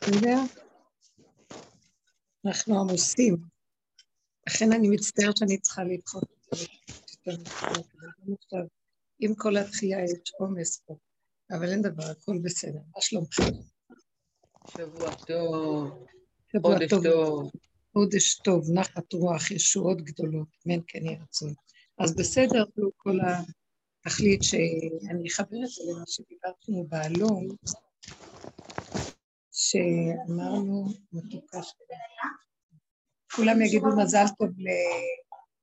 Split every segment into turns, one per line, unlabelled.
בסדר? אנחנו עמוסים. לכן אני מצטערת שאני צריכה לדחות את זה. עם כל התחייה יש עומס פה, אבל אין דבר, הכל בסדר. מה שלומכם?
שבוע טוב.
שבוע טוב. חודש טוב, נחת רוח, ישועות גדולות, אמן כן יהיה רצון. אז בסדר, כל התכלית שאני אחבר את זה למה שדיברנו בעלון, שאמרנו, מתוקה שלנו. כולם יגידו מזל טוב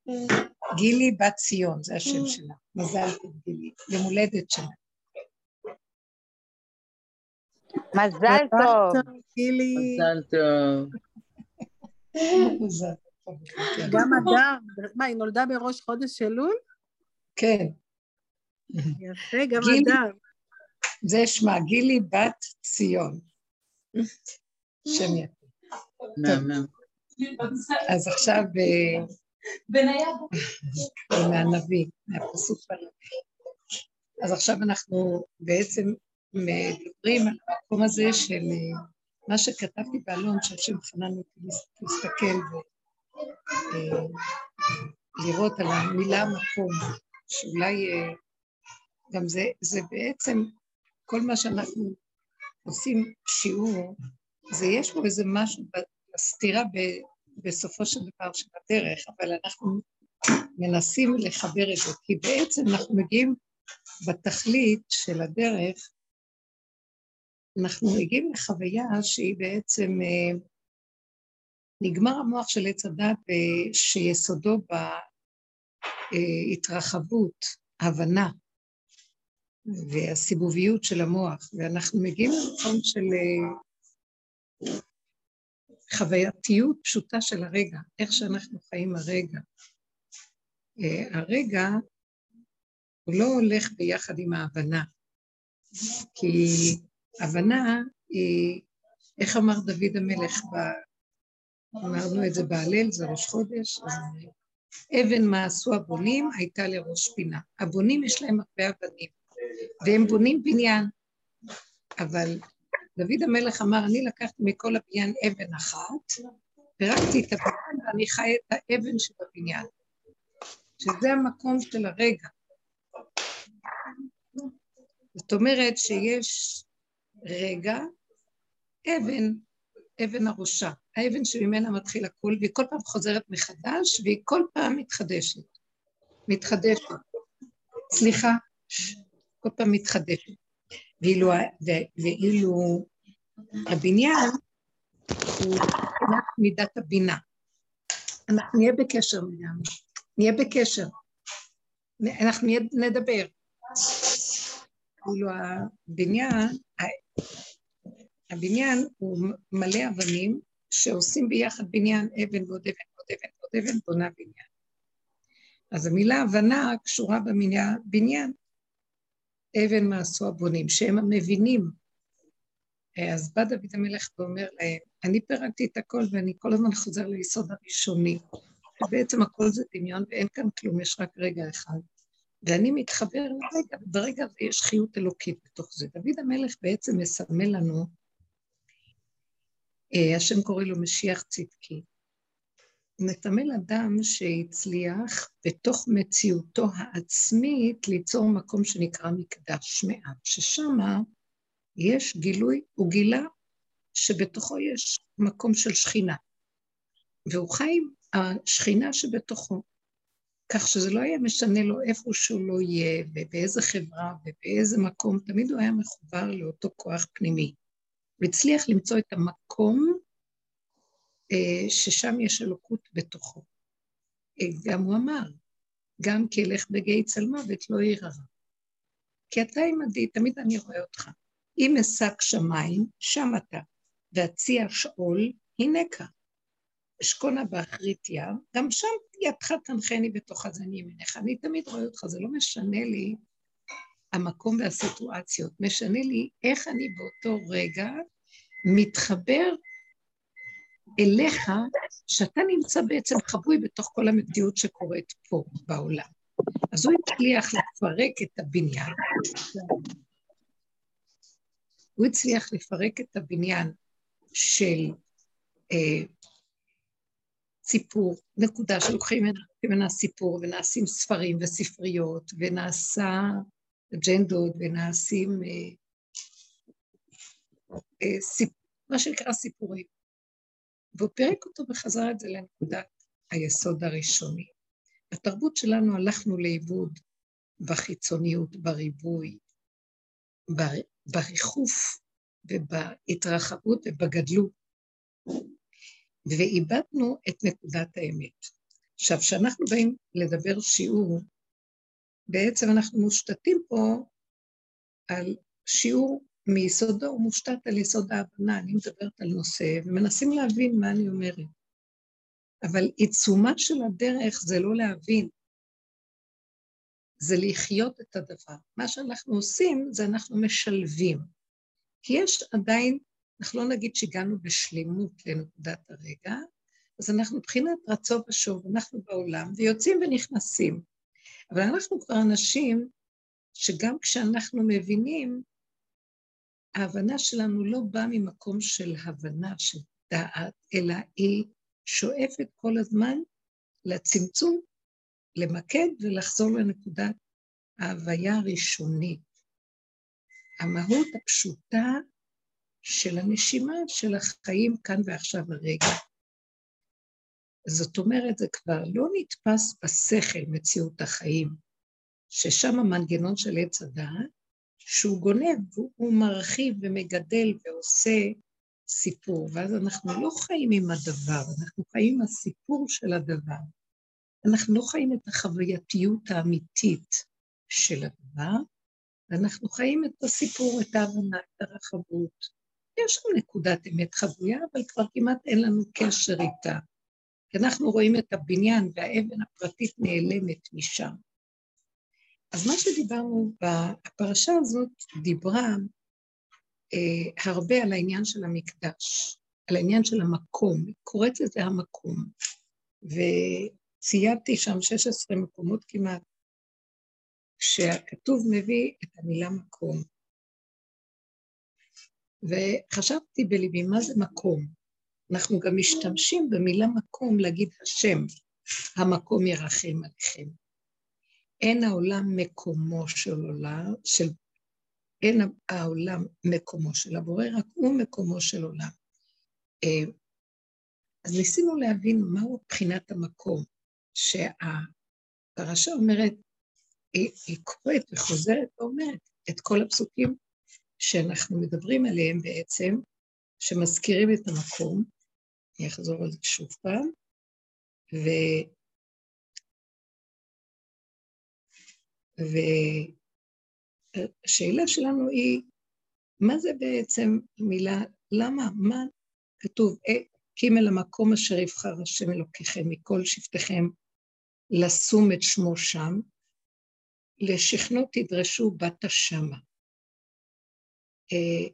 לגילי בת ציון, זה השם שלה. מזל טוב גילי, יום הולדת שלה.
מזל טוב.
גילי. מזל טוב.
גם אדם, מה, היא נולדה בראש חודש אלול?
כן.
יפה, גם אדם.
זה שמה, גילי בת ציון. שם יפה. אז עכשיו, מהנביא, מהפסוק בנביא. אז עכשיו אנחנו בעצם מדברים על המקום הזה של מה שכתבתי באלון, שהשם חנן אותי להסתכל ולראות על המילה מקום, שאולי גם זה, זה בעצם כל מה שאנחנו עושים שיעור, זה יש פה איזה משהו בסתירה בסופו של דבר של הדרך, אבל אנחנו מנסים לחבר את זה, כי בעצם אנחנו מגיעים בתכלית של הדרך אנחנו מגיעים לחוויה שהיא בעצם, אה, נגמר המוח של עץ הדת אה, שיסודו בהתרחבות, הבנה והסיבוביות של המוח, ואנחנו מגיעים למקום של אה, חווייתיות פשוטה של הרגע, איך שאנחנו חיים הרגע. הרגע הוא לא הולך ביחד עם ההבנה, כי הבנה היא, איך אמר דוד המלך. אמרנו את זה בהלל, זה ראש חודש, אבן מה עשו הבונים הייתה לראש פינה. הבונים יש להם הרבה אבנים, והם בונים בניין, אבל דוד המלך אמר, אני לקחתי מכל הבניין אבן אחת, פירקתי את הבניין ואני חי את האבן של הבניין, שזה המקום של הרגע. זאת אומרת שיש רגע, אבן, אבן הראשה, האבן שממנה מתחיל הכל, והיא כל פעם חוזרת מחדש, והיא כל פעם מתחדשת. מתחדשת. סליחה, כל פעם מתחדשת. ואילו, ואילו הבניין הוא מבחינת מידת הבינה. אנחנו נהיה בקשר לגמרי, נהיה בקשר. אנחנו נדבר. כאילו הבניין, הבניין הוא מלא אבנים שעושים ביחד בניין אבן ועוד אבן ועוד אבן ועוד אבן בונה בניין. אז המילה הבנה קשורה במילה בניין. אבן מעשו הבונים, שהם המבינים. אז בא דוד המלך ואומר להם, אני פירקתי את הכל ואני כל הזמן חוזר ליסוד הראשוני. ובעצם הכל זה דמיון ואין כאן כלום, יש רק רגע אחד. ואני מתחבר לרגע, וברגע הזה יש חיות אלוקית בתוך זה. דוד המלך בעצם מסמל לנו, השם קורא לו משיח צדקי. הוא מתמל אדם שהצליח בתוך מציאותו העצמית ליצור מקום שנקרא מקדש מעט, ששם יש גילוי, הוא גילה שבתוכו יש מקום של שכינה, והוא חי עם השכינה שבתוכו. כך שזה לא היה משנה לו איפה שהוא לא יהיה, ובאיזה חברה, ובאיזה מקום, תמיד הוא היה מחובר לאותו כוח פנימי. הוא הצליח למצוא את המקום אה, ששם יש אלוקות בתוכו. אה, גם הוא אמר, גם כי אלך בגיא צל מוות לא ירא. כי אתה עמדי, תמיד אני רואה אותך. אם אשק שמיים, שם אתה, והציע שאול, כאן. אשכונה באחרית ים, גם שם ידך תנחני בתוך הזני ימיניך. אני תמיד רואה אותך, זה לא משנה לי המקום והסיטואציות, משנה לי איך אני באותו רגע מתחבר אליך, שאתה נמצא בעצם חבוי בתוך כל המציאות שקורית פה בעולם. אז הוא הצליח לפרק את הבניין. הוא הצליח לפרק את הבניין של אה, סיפור, נקודה שלוקחים ממנה סיפור ונעשים ספרים וספריות ונעשה אג'נדות ונעשים אה, אה, סיפ, מה שנקרא סיפורים. והוא פירק אותו וחזר את זה לנקודת היסוד הראשוני. בתרבות שלנו הלכנו לאיבוד בחיצוניות, בריבוי, בריחוף ובהתרחבות ובגדלות, ואיבדנו את נקודת האמת. עכשיו, כשאנחנו באים לדבר שיעור, בעצם אנחנו מושתתים פה על שיעור מיסודו, הוא מושתת על יסוד ההבנה, אני מדברת על נושא ומנסים להבין מה אני אומרת. אבל עיצומה של הדרך זה לא להבין, זה לחיות את הדבר. מה שאנחנו עושים זה אנחנו משלבים. כי יש עדיין, אנחנו לא נגיד שהגענו בשלימות לנקודת הרגע, אז אנחנו מבחינת רצו ושוב, אנחנו בעולם, ויוצאים ונכנסים. אבל אנחנו כבר אנשים שגם כשאנחנו מבינים, ההבנה שלנו לא באה ממקום של הבנה, של דעת, אלא היא שואפת כל הזמן לצמצום, למקד ולחזור לנקודת ההוויה הראשונית. המהות הפשוטה של הנשימה, של החיים כאן ועכשיו הרגע. זאת אומרת, זה כבר לא נתפס בשכל מציאות החיים, ששם המנגנון של עץ הדעת, שהוא גונב, הוא מרחיב ומגדל ועושה סיפור, ואז אנחנו לא חיים עם הדבר, אנחנו חיים עם הסיפור של הדבר. אנחנו לא חיים את החווייתיות האמיתית של הדבר, ואנחנו חיים את הסיפור, את ההבנה, את הרחבות. יש שם נקודת אמת חבויה, אבל כבר כמעט אין לנו קשר איתה. כי אנחנו רואים את הבניין והאבן הפרטית נעלמת משם. אז מה שדיברנו בפרשה הזאת דיברה אה, הרבה על העניין של המקדש, על העניין של המקום, קוראת לזה המקום, וציידתי שם 16 מקומות כמעט, שהכתוב מביא את המילה מקום. וחשבתי בליבי, מה זה מקום? אנחנו גם משתמשים במילה מקום להגיד השם, המקום ירחם עליכם. אין העולם מקומו של עולם, של... אין העולם מקומו של הבורא, רק הוא מקומו של עולם. אה, אז ניסינו להבין מהו בחינת המקום, שהפרשה אומרת, היא, היא קוראת וחוזרת ואומרת את כל הפסוקים שאנחנו מדברים עליהם בעצם, שמזכירים את המקום, אני אחזור על זה שוב פעם, ו... והשאלה שלנו היא, מה זה בעצם המילה, למה, מה כתוב, קימל אה, המקום אשר יבחר השם אלוקיכם מכל שבטיכם לשום את שמו שם, לשכנו תדרשו באת שמה. אה,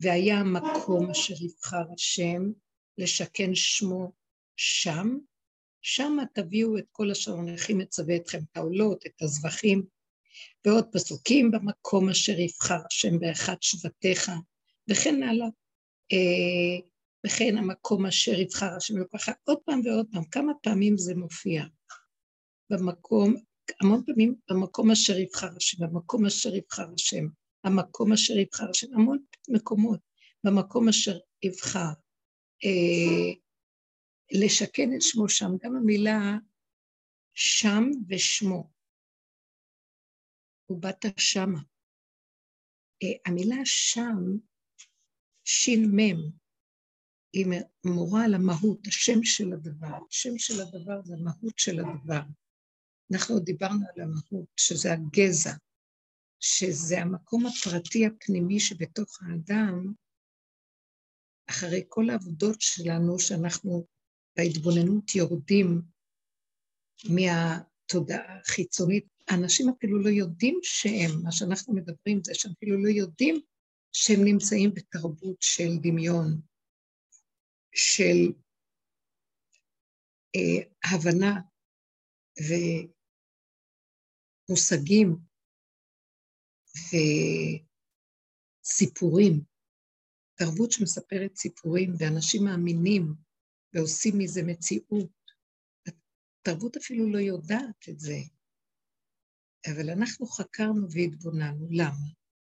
והיה המקום אשר יבחר השם לשכן שמו שם, שם תביאו את כל אשר הולכים מצווה אתכם, את העולות, את הזבחים, ועוד פסוקים במקום אשר יבחר השם באחד שבטיך, וכן הלאה. אה, וכן המקום אשר יבחר השם אלוקיך, עוד פעם ועוד פעם, כמה פעמים זה מופיע? במקום, המון פעמים במקום אשר יבחר השם, במקום אשר יבחר השם, המקום אשר יבחר השם, המון מקומות, במקום אשר יבחר. אה, לשכן את שמו שם, גם המילה שם ושמו. ובאת שמה. אה, המילה שם, ש"מ, היא מורה על המהות, השם של הדבר. השם של הדבר זה המהות של הדבר. אנחנו דיברנו על המהות, שזה הגזע, שזה המקום הפרטי הפנימי שבתוך האדם, אחרי כל העבודות שלנו, שאנחנו בהתבוננות יורדים מהתודעה החיצונית. אנשים אפילו לא יודעים שהם, מה שאנחנו מדברים זה שהם אפילו לא יודעים שהם נמצאים בתרבות של דמיון, של אה, הבנה מושגים וסיפורים, תרבות שמספרת סיפורים ואנשים מאמינים ועושים מזה מציאות. התרבות אפילו לא יודעת את זה, אבל אנחנו חקרנו והתבוננו. למה?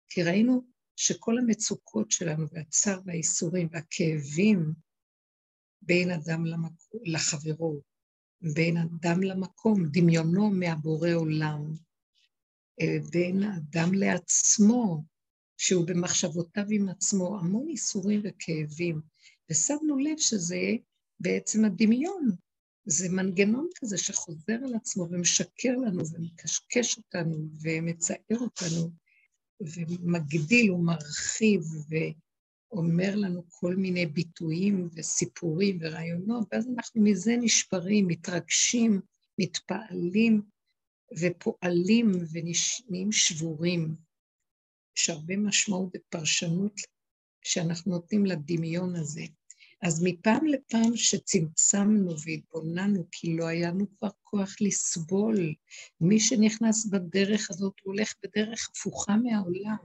כי ראינו שכל המצוקות שלנו והצער והאיסורים והכאבים בין אדם למקום, לחברו, בין אדם למקום, דמיונו מהבורא עולם, אה, בין אדם לעצמו, שהוא במחשבותיו עם עצמו, המון איסורים וכאבים, ושמנו לב שזה בעצם הדמיון, זה מנגנון כזה שחוזר על עצמו ומשקר לנו ומקשקש אותנו ומצער אותנו ומגדיל ומרחיב ואומר לנו כל מיני ביטויים וסיפורים ורעיונות, ואז אנחנו מזה נשברים, מתרגשים, מתפעלים ופועלים ונהיים שבורים. יש הרבה משמעות ופרשנות שאנחנו נותנים לדמיון הזה. אז מפעם לפעם שצמצמנו והתבוננו, כי לא היה לנו כבר כוח לסבול, מי שנכנס בדרך הזאת, הוא הולך בדרך הפוכה מהעולם.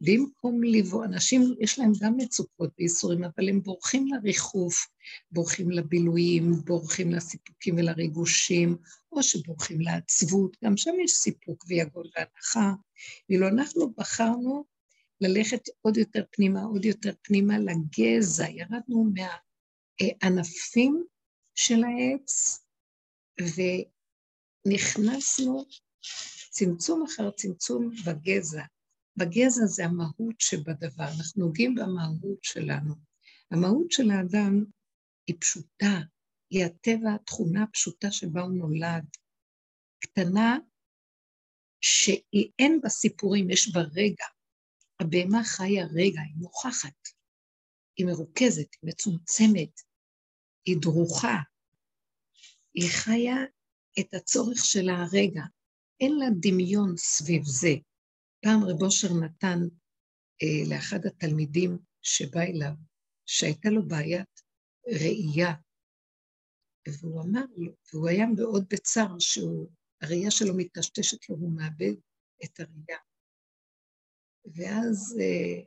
במקום לבוא, אנשים, יש להם גם מצוקות וייסורים, אבל הם בורחים לריחוף, בורחים לבילויים, בורחים לסיפוקים ולריגושים, או שבורחים לעצבות, גם שם יש סיפוק ויגון והנחה. ואילו אנחנו בחרנו ללכת עוד יותר פנימה, עוד יותר פנימה לגזע, ירדנו מהענפים של העץ ונכנסנו צמצום אחר צמצום בגזע. בגזע זה המהות שבדבר, אנחנו נוגעים במהות שלנו. המהות של האדם היא פשוטה, היא הטבע, התכונה הפשוטה שבה הוא נולד. קטנה, שאין בה סיפורים, יש בה רגע. הבהמה חיה רגע, היא נוכחת, היא מרוכזת, היא מצומצמת, היא דרוכה, היא חיה את הצורך של הרגע, אין לה דמיון סביב זה. פעם רב אושר נתן אה, לאחד התלמידים שבא אליו, שהייתה לו בעיית ראייה, והוא אמר לו, והוא היה מאוד בצער שהראייה שלו מטשטשת לו, הוא מאבד את הראייה. ואז אה,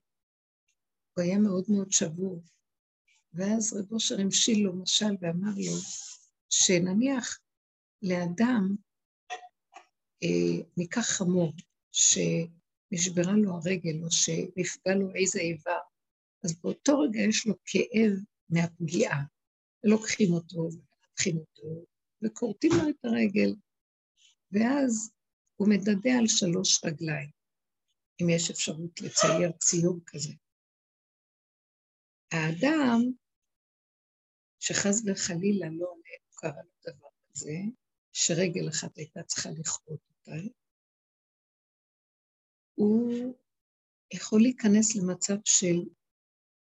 הוא היה מאוד מאוד שבור. ואז רב אושר המשיל לו משל ואמר לו, שנניח לאדם, אה, ניקח חמור, שנשברה לו הרגל או שנפגע לו איזה איבר, אז באותו רגע יש לו כאב מהפגיעה. לוקחים אותו ומנתחים אותו וכורתים לו את הרגל, ואז הוא מדדה על שלוש רגליים. אם יש אפשרות לצייר ציור כזה. האדם, שחס וחלילה לא קרה לו דבר כזה, שרגל אחת הייתה צריכה לכרות אותה, הוא יכול להיכנס למצב של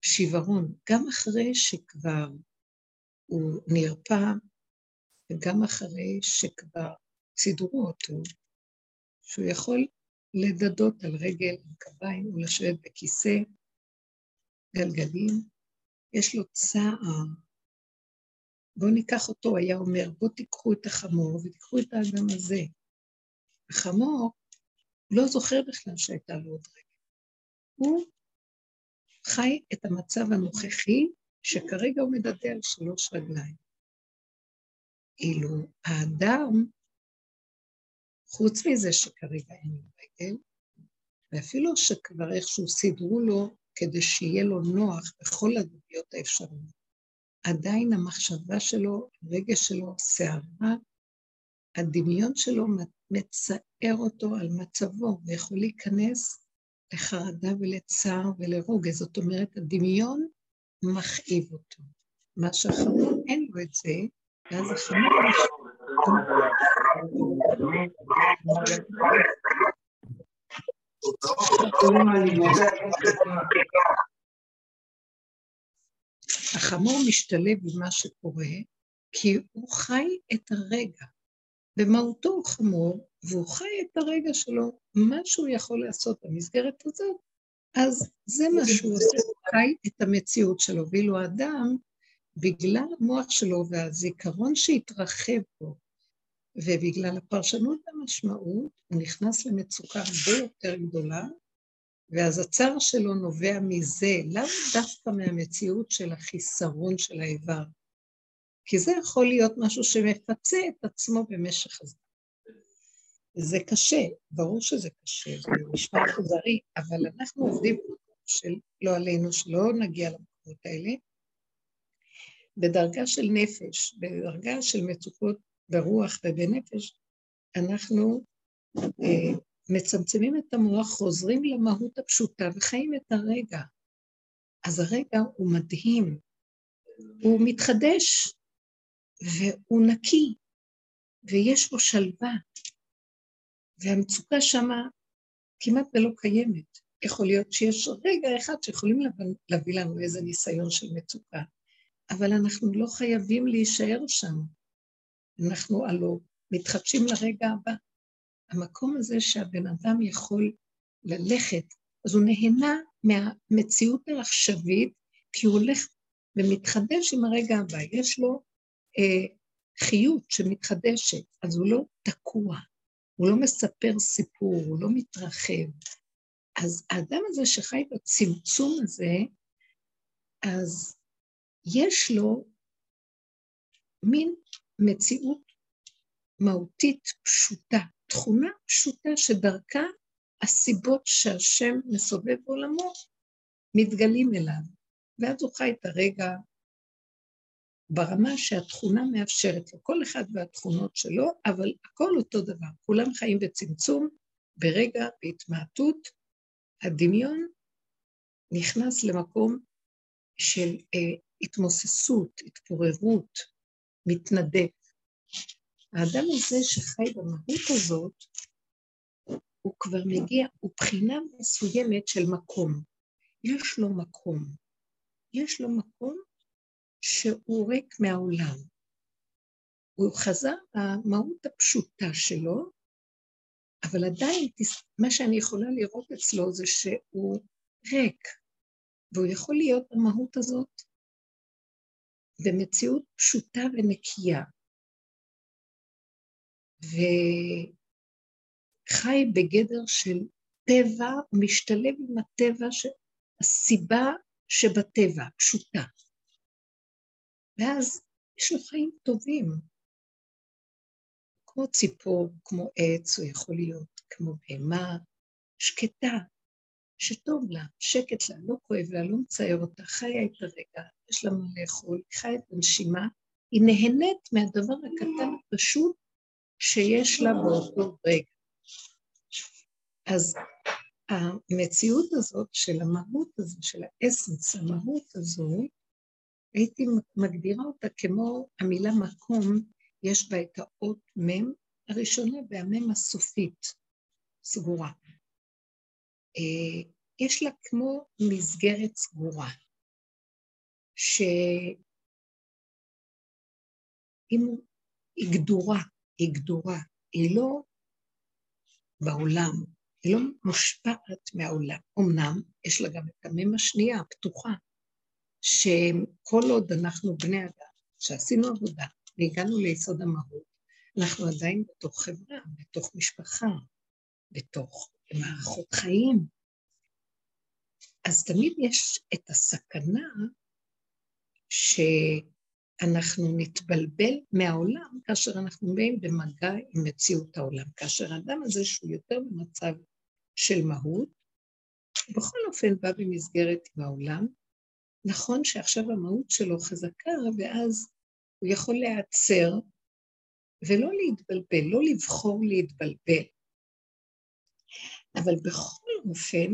שיוורון, גם אחרי שכבר הוא נרפא, וגם אחרי שכבר סידרו אותו, שהוא יכול לדדות על רגל, עם קביים, ולשבת בכיסא, גלגלים. יש לו צער. בואו ניקח אותו, היה אומר, בואו תיקחו את החמור ותיקחו את האדם הזה. החמור לא זוכר בכלל שהייתה לו עוד רגל. הוא חי את המצב הנוכחי, שכרגע הוא מדדה על שלוש רגליים. אילו האדם חוץ מזה שכרגע אין לו רגל, ואפילו שכבר איכשהו סידרו לו כדי שיהיה לו נוח בכל הדמויות האפשריות, עדיין המחשבה שלו, הרגש שלו, שערה, הדמיון שלו מצער אותו על מצבו, ויכול להיכנס לחרדה ולצער ולרוגז. זאת אומרת, הדמיון מכאיב אותו. מה שהחמור אין לו את זה, ואז החמור החמור משתלב במה שקורה, כי הוא חי את הרגע. במהותו הוא חמור, והוא חי את הרגע שלו, מה שהוא יכול לעשות במסגרת הזאת, אז זה מה שהוא עושה, הוא חי את המציאות שלו. ואילו האדם, בגלל המוח שלו והזיכרון שהתרחב פה, ובגלל הפרשנות והמשמעות, הוא נכנס למצוקה הרבה יותר גדולה, ואז הצער שלו נובע מזה, לאו דווקא מהמציאות של החיסרון של האיבר, כי זה יכול להיות משהו שמפצה את עצמו במשך הזמן. זה קשה, ברור שזה קשה, זה נשמע חזרי, אבל אנחנו עובדים של, לא עלינו, שלא נגיע למקומות האלה, בדרגה של נפש, בדרגה של מצוקות ברוח ובנפש, אנחנו אה, מצמצמים את המוח, חוזרים למהות הפשוטה וחיים את הרגע. אז הרגע הוא מדהים, הוא מתחדש והוא נקי, ויש בו שלווה, והמצוקה שמה כמעט ולא קיימת. יכול להיות שיש רגע אחד שיכולים להביא לנו איזה ניסיון של מצוקה, אבל אנחנו לא חייבים להישאר שם. אנחנו הלוא מתחדשים לרגע הבא. המקום הזה שהבן אדם יכול ללכת, אז הוא נהנה מהמציאות העכשווית, כי הוא הולך ומתחדש עם הרגע הבא. יש לו אה, חיות שמתחדשת, אז הוא לא תקוע, הוא לא מספר סיפור, הוא לא מתרחב. אז האדם הזה שחי בצמצום הזה, אז יש לו מין מציאות מהותית פשוטה, תכונה פשוטה שדרכה הסיבות שהשם מסובב עולמו מתגלים אליו. ואז הוא חי את הרגע ברמה שהתכונה מאפשרת לו, כל אחד והתכונות שלו, אבל הכל אותו דבר. כולם חיים בצמצום, ברגע, בהתמעטות. הדמיון נכנס למקום של אה, התמוססות, התפוררות, מתנדף. האדם הזה שחי במהות הזאת, הוא כבר מגיע, הוא בחינה מסוימת של מקום. יש לו מקום. יש לו מקום שהוא ריק מהעולם. הוא חזר למהות הפשוטה שלו, אבל עדיין, מה שאני יכולה לראות אצלו זה שהוא ריק, והוא יכול להיות במהות הזאת במציאות פשוטה ונקייה. וחי בגדר של טבע, משתלב עם הטבע, ש... הסיבה שבטבע, פשוטה. ואז יש לו חיים טובים, כמו ציפור, כמו עץ, הוא יכול להיות כמו בהמה, שקטה, שטוב לה, שקט לה, לא כואב לה, לא מצער אותה, חיה את הרגע, יש מה לאכול, היא חיה את הנשימה, היא נהנית מהדבר הקטן הפשוט שיש לה באותו רגע. אז המציאות הזאת של המהות הזו, של האסנס, המהות הזו, הייתי מגדירה אותה כמו המילה מקום, יש בה את האות מ' הראשונה והמ' הסופית, סגורה. אה, יש לה כמו מסגרת סגורה, שהיא גדורה, היא גדורה, היא לא בעולם, היא לא מושפעת מהעולם. אמנם יש לה גם את המם השנייה, הפתוחה, שכל עוד אנחנו בני אדם, שעשינו עבודה והגענו ליסוד המהות, אנחנו עדיין בתוך חברה, בתוך משפחה, בתוך מערכות חיים. אז תמיד יש את הסכנה שאנחנו נתבלבל מהעולם כאשר אנחנו באים במגע עם מציאות העולם. כאשר האדם הזה שהוא יותר במצב של מהות, בכל אופן בא במסגרת עם העולם, נכון שעכשיו המהות שלו חזקה, ואז הוא יכול להיעצר ולא להתבלבל, לא לבחור להתבלבל. אבל בכל אופן,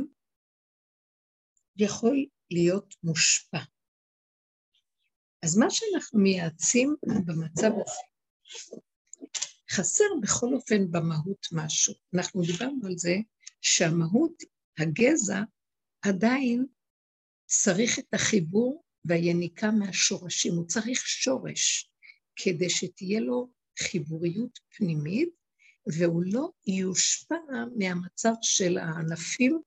יכול להיות מושפע. אז מה שאנחנו מייעצים במצב הזה, חסר בכל אופן במהות משהו. אנחנו דיברנו על זה שהמהות, הגזע, עדיין צריך את החיבור והיניקה מהשורשים. הוא צריך שורש כדי שתהיה לו חיבוריות פנימית, והוא לא יושפע מהמצב של הענפים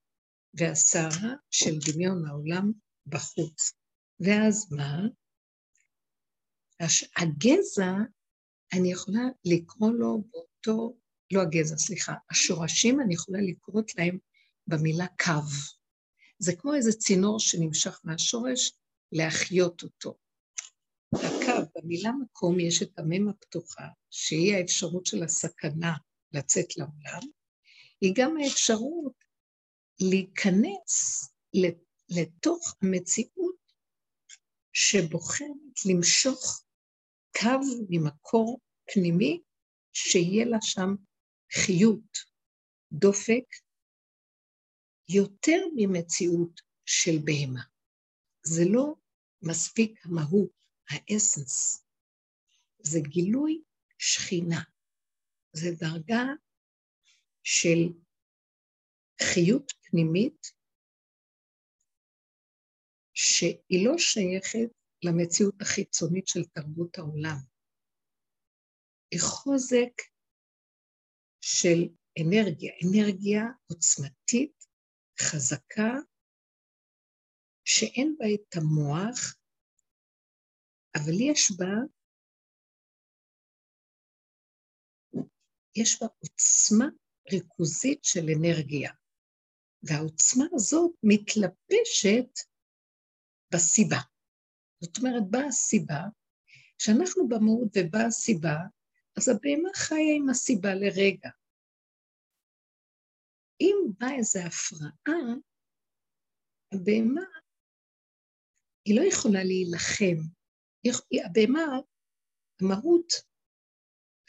והסערה של דמיון העולם בחוץ. ואז מה? הגזע אני יכולה לקרוא לו באותו, לא הגזע, סליחה, השורשים, אני יכולה לקרות להם במילה קו. זה כמו איזה צינור שנמשך מהשורש, להחיות אותו. הקו, במילה מקום יש את המם הפתוחה, שהיא האפשרות של הסכנה לצאת לעולם, היא גם האפשרות להיכנס לתוך המציאות שבוחרת למשוך קו ממקור פנימי, שיהיה לה שם חיות, דופק, יותר ממציאות של בהמה. זה לא מספיק המהות, האסנס. זה גילוי שכינה. זה דרגה של חיות פנימית שהיא לא שייכת למציאות החיצונית של תרבות העולם. היא חוזק של אנרגיה, אנרגיה עוצמתית, חזקה, שאין בה את המוח, אבל יש בה, יש בה עוצמה ריכוזית של אנרגיה, והעוצמה הזאת מתלבשת בסיבה. זאת אומרת, באה הסיבה, כשאנחנו במהות ובאה הסיבה, אז הבהמה חיה עם הסיבה לרגע. אם באה איזו הפרעה, הבהמה, היא לא יכולה להילחם. הבהמה, המהות,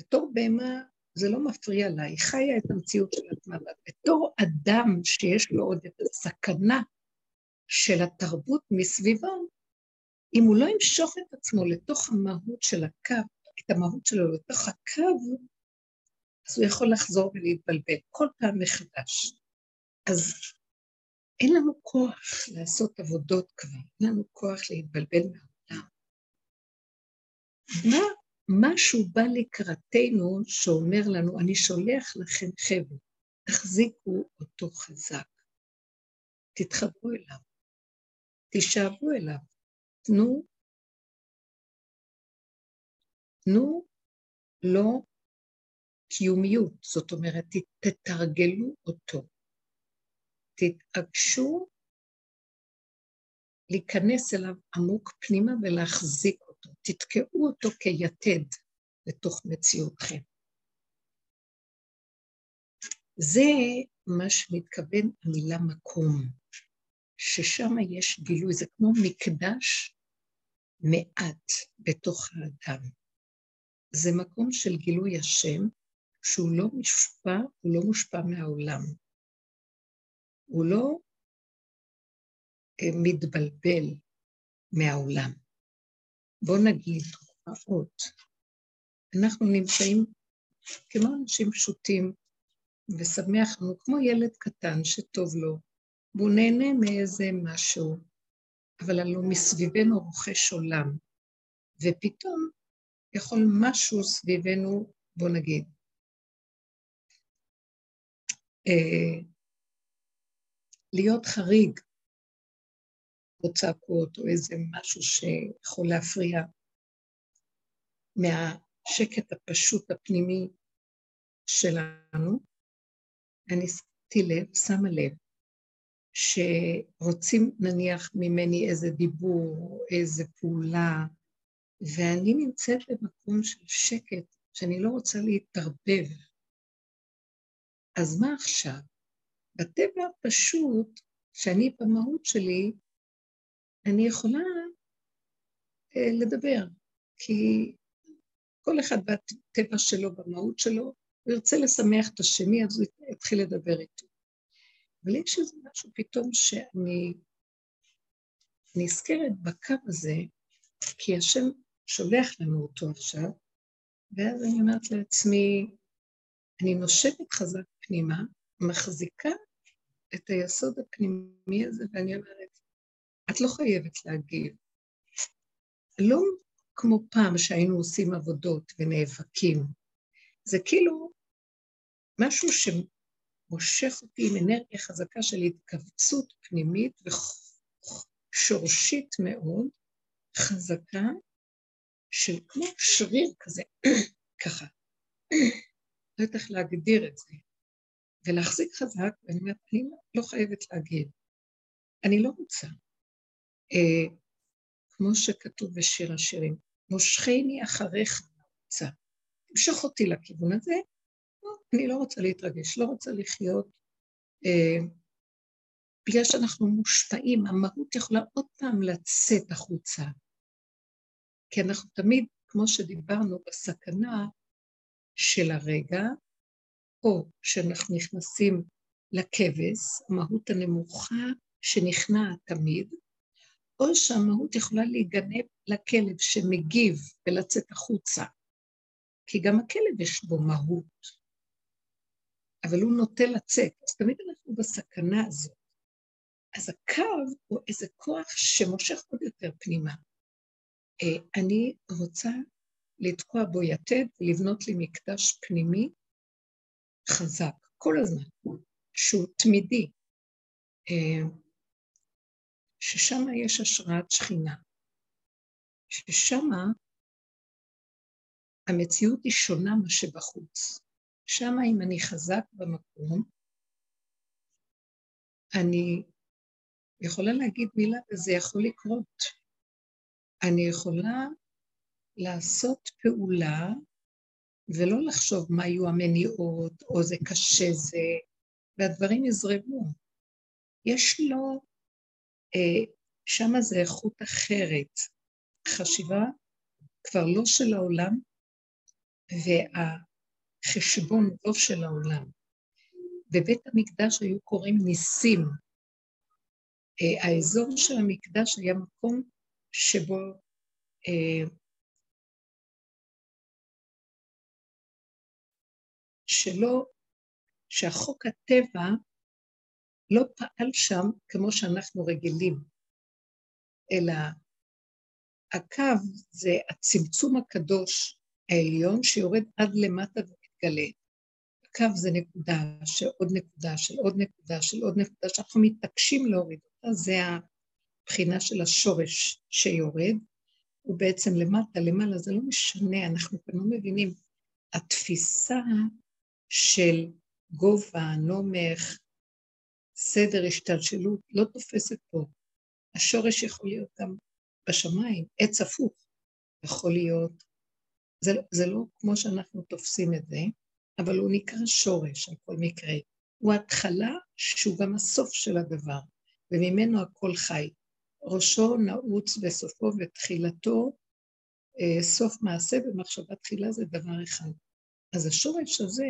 בתור בהמה, זה לא מפריע לה, היא חיה את המציאות של עצמה. בתור אדם שיש לו עוד את הסכנה של התרבות מסביבו, אם הוא לא ימשוך את עצמו לתוך המהות של הקו, את המהות שלו לתוך הקו, אז הוא יכול לחזור ולהתבלבל כל פעם מחדש. אז אין לנו כוח לעשות עבודות כבר, אין לנו כוח להתבלבל מהעולם. מה משהו בא לקראתנו שאומר לנו, אני שולח לכם חבל, תחזיקו אותו חזק, תתחברו אליו, תישאבו אליו, תנו, תנו לו קיומיות, זאת אומרת, תתרגלו אותו, תתעקשו להיכנס אליו עמוק פנימה ולהחזיק אותו, תתקעו אותו כיתד לתוך מציאותכם. זה מה שמתכוון המילה מקום. ששם יש גילוי, זה כמו מקדש מעט בתוך האדם. זה מקום של גילוי השם, שהוא לא מושפע, הוא לא מושפע מהעולם. הוא לא אה, מתבלבל מהעולם. בואו נגיד תופעות. אנחנו נמצאים כמו אנשים פשוטים ושמח לנו, כמו ילד קטן שטוב לו, והוא נהנה מאיזה משהו, אבל הלוא מסביבנו רוכש עולם, ופתאום יכול משהו סביבנו, בוא נגיד, אה, להיות חריג, או צעקות, או איזה משהו שיכול להפריע. מהשקט הפשוט הפנימי שלנו, אני שמתי לב, שמה לב, שרוצים נניח ממני איזה דיבור, איזה פעולה, ואני נמצאת במקום של שקט, שאני לא רוצה להתערבב. אז מה עכשיו? בטבע הפשוט, שאני במהות שלי, אני יכולה אה, לדבר, כי כל אחד בטבע שלו, במהות שלו, הוא ירצה לשמח את השני, אז הוא יתחיל לדבר איתו. אבל יש איזה משהו פתאום שאני נזכרת בקו הזה, כי השם שולח לנו אותו עכשיו, ואז אני אומרת לעצמי, אני נושבת חזק פנימה, מחזיקה את היסוד הפנימי הזה, ואני אומרת, את לא חייבת להגיב. לא כמו פעם שהיינו עושים עבודות ונאבקים, זה כאילו משהו מושך אותי עם אנרגיה חזקה של התכווצות פנימית ושורשית מאוד, חזקה, של כמו שריר כזה, ככה, לא יודעת איך להגדיר את זה, ולהחזיק חזק, ואני אומרת, אני לא חייבת להגיד, אני לא רוצה. אה, כמו שכתוב בשיר השירים, מושכני אחריך רוצה. תמשוך אותי לכיוון הזה, אני לא רוצה להתרגש, לא רוצה לחיות, אה, בגלל שאנחנו מושפעים, המהות יכולה עוד פעם לצאת החוצה. כי אנחנו תמיד, כמו שדיברנו, בסכנה של הרגע, או שאנחנו נכנסים לכבש, המהות הנמוכה שנכנעת תמיד, או שהמהות יכולה להיגנב לכלב שמגיב ולצאת החוצה. כי גם הכלב יש בו מהות, אבל הוא נוטה לצאת, אז תמיד אנחנו בסכנה הזאת. אז הקו הוא איזה כוח שמושך עוד יותר פנימה. אה, אני רוצה לתקוע בו יתד ולבנות לי מקדש פנימי חזק, כל הזמן, שהוא תמידי, אה, ששם יש השראת שכינה, ששם המציאות היא שונה מה שבחוץ. שם אם אני חזק במקום, אני יכולה להגיד מילה וזה יכול לקרות. אני יכולה לעשות פעולה ולא לחשוב מה יהיו המניעות, או זה קשה זה, והדברים יזרמו. יש לו, אה, שמה זה איכות אחרת, חשיבה כבר לא של העולם, והחשבון לא של העולם. בבית המקדש היו קוראים ניסים. אה, האזור של המקדש היה מקום שבו אה, שלא, שהחוק הטבע לא פעל שם כמו שאנחנו רגילים, אלא הקו זה הצמצום הקדוש העליון שיורד עד למטה ומתגלה. הקו זה נקודה של עוד נקודה של עוד נקודה של עוד נקודה שאנחנו מתעקשים להוריד אותה, זה הבחינה של השורש שיורד, הוא בעצם למטה, למעלה, זה לא משנה, אנחנו כאן לא מבינים. התפיסה של גובה, נומך, סדר השתלשלות, לא תופסת פה. השורש יכול להיות גם בשמיים, עץ הפוך יכול להיות. זה, זה לא כמו שאנחנו תופסים את זה, אבל הוא נקרא שורש על כל מקרה. הוא התחלה שהוא גם הסוף של הדבר, וממנו הכל חי. ראשו נעוץ בסופו ותחילתו, אה, סוף מעשה ומחשבה תחילה זה דבר אחד. אז השורש הזה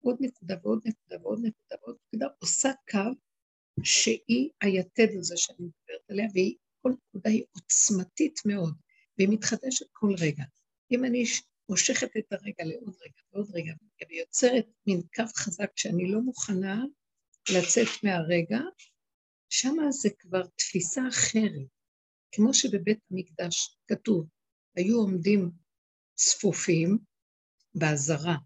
עוד נקודה ועוד נקודה ועוד נקודה ועוד נקודה, עושה קו שהיא היתד הזה שאני מדברת עליה, והיא, כל נקודה היא עוצמתית מאוד, והיא מתחדשת כל רגע. אם אני מושכת את הרגע לעוד רגע ועוד רגע, ויוצרת מין קו חזק שאני לא מוכנה לצאת מהרגע, שמה זה כבר תפיסה אחרת. כמו שבבית המקדש כתוב, היו עומדים צפופים באזהרה,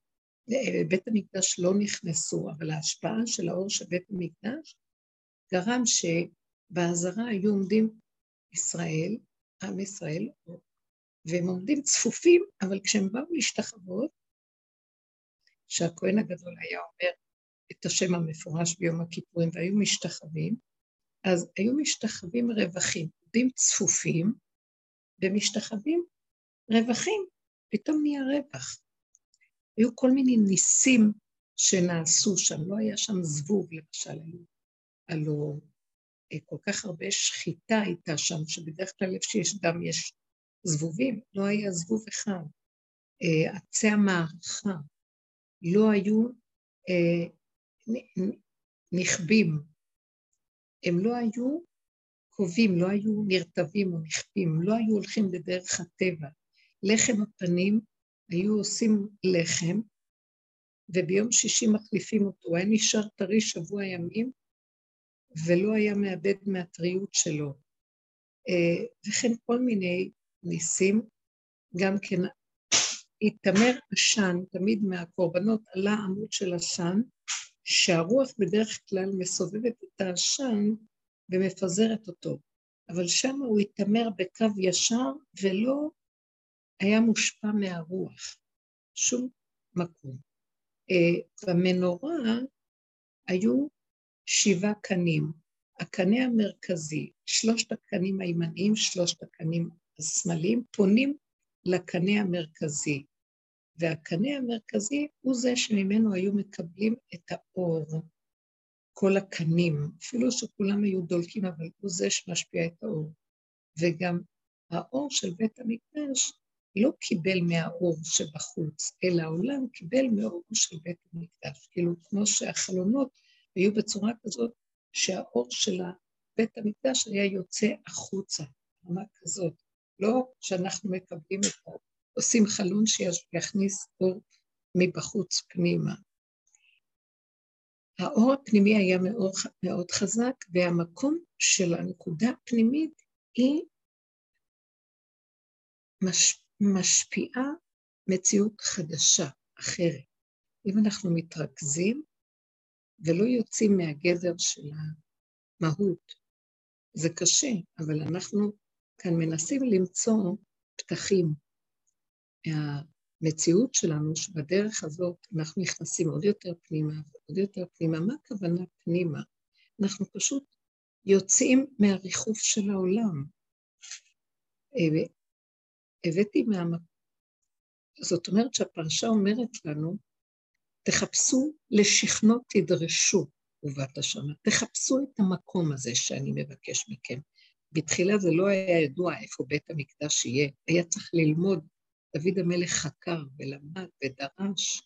בית המקדש לא נכנסו, אבל ההשפעה של האור של בית המקדש גרם שבאזהרה היו עומדים ישראל, עם ישראל, והם עומדים צפופים, אבל כשהם באו להשתחוות, שהכהן הגדול היה אומר את השם המפורש ביום הכיפורים והיו משתחווים, אז היו משתחווים רווחים, עומדים צפופים ומשתחווים רווחים, פתאום נהיה רווח. היו כל מיני ניסים שנעשו שם, לא היה שם זבוב למשל, היו, הלו אה, כל כך הרבה שחיטה הייתה שם, שבדרך כלל איפה שיש דם יש זבובים, לא היה זבוב אחד. אה, עצי המערכה לא היו אה, נכבים, הם לא היו קובעים, לא היו נרטבים או נכבים, לא היו הולכים בדרך הטבע. לחם הפנים היו עושים לחם, וביום שישי מחליפים אותו. הוא היה נשאר טרי שבוע ימים, ולא היה מאבד מהטריות שלו. אה, וכן כל מיני ניסים, גם כן התעמר עשן, תמיד מהקורבנות עלה עמוד של עשן, שהרוח בדרך כלל מסובבת את העשן ומפזרת אותו, אבל שם הוא התעמר בקו ישר ולא היה מושפע מהרוח. שום מקום. אה, במנורה היו שבעה קנים. הקנה המרכזי, שלושת הקנים הימניים, שלושת הקנים השמאליים, פונים לקנה המרכזי. והקנה המרכזי הוא זה שממנו היו מקבלים את האור. כל הקנים, אפילו שכולם היו דולקים, אבל הוא זה שמשפיע את האור. וגם האור של בית המקדש לא קיבל מהאור שבחוץ, אלא העולם קיבל מהאור של בית המקדש. כאילו, כמו שהחלונות היו בצורה כזאת שהאור של בית המקדש היה יוצא החוצה, רמה כזאת. לא שאנחנו מקבלים את ה... עושים חלון שיכניס אור מבחוץ פנימה. האור הפנימי היה מאוד, מאוד חזק, והמקום של הנקודה הפנימית היא מש, משפיעה מציאות חדשה, אחרת. אם אנחנו מתרכזים ולא יוצאים מהגדר של המהות, זה קשה, אבל אנחנו כאן מנסים למצוא פתחים מהמציאות שלנו, שבדרך הזאת אנחנו נכנסים עוד יותר פנימה ועוד יותר פנימה. מה הכוונה פנימה? אנחנו פשוט יוצאים מהריחוף של העולם. אה, הבאתי מה... זאת אומרת שהפרשה אומרת לנו, תחפשו לשכנו תדרשו, ובת השנה. תחפשו את המקום הזה שאני מבקש מכם. בתחילה זה לא היה ידוע איפה בית המקדש יהיה, היה צריך ללמוד. דוד המלך חקר ולמד ודרש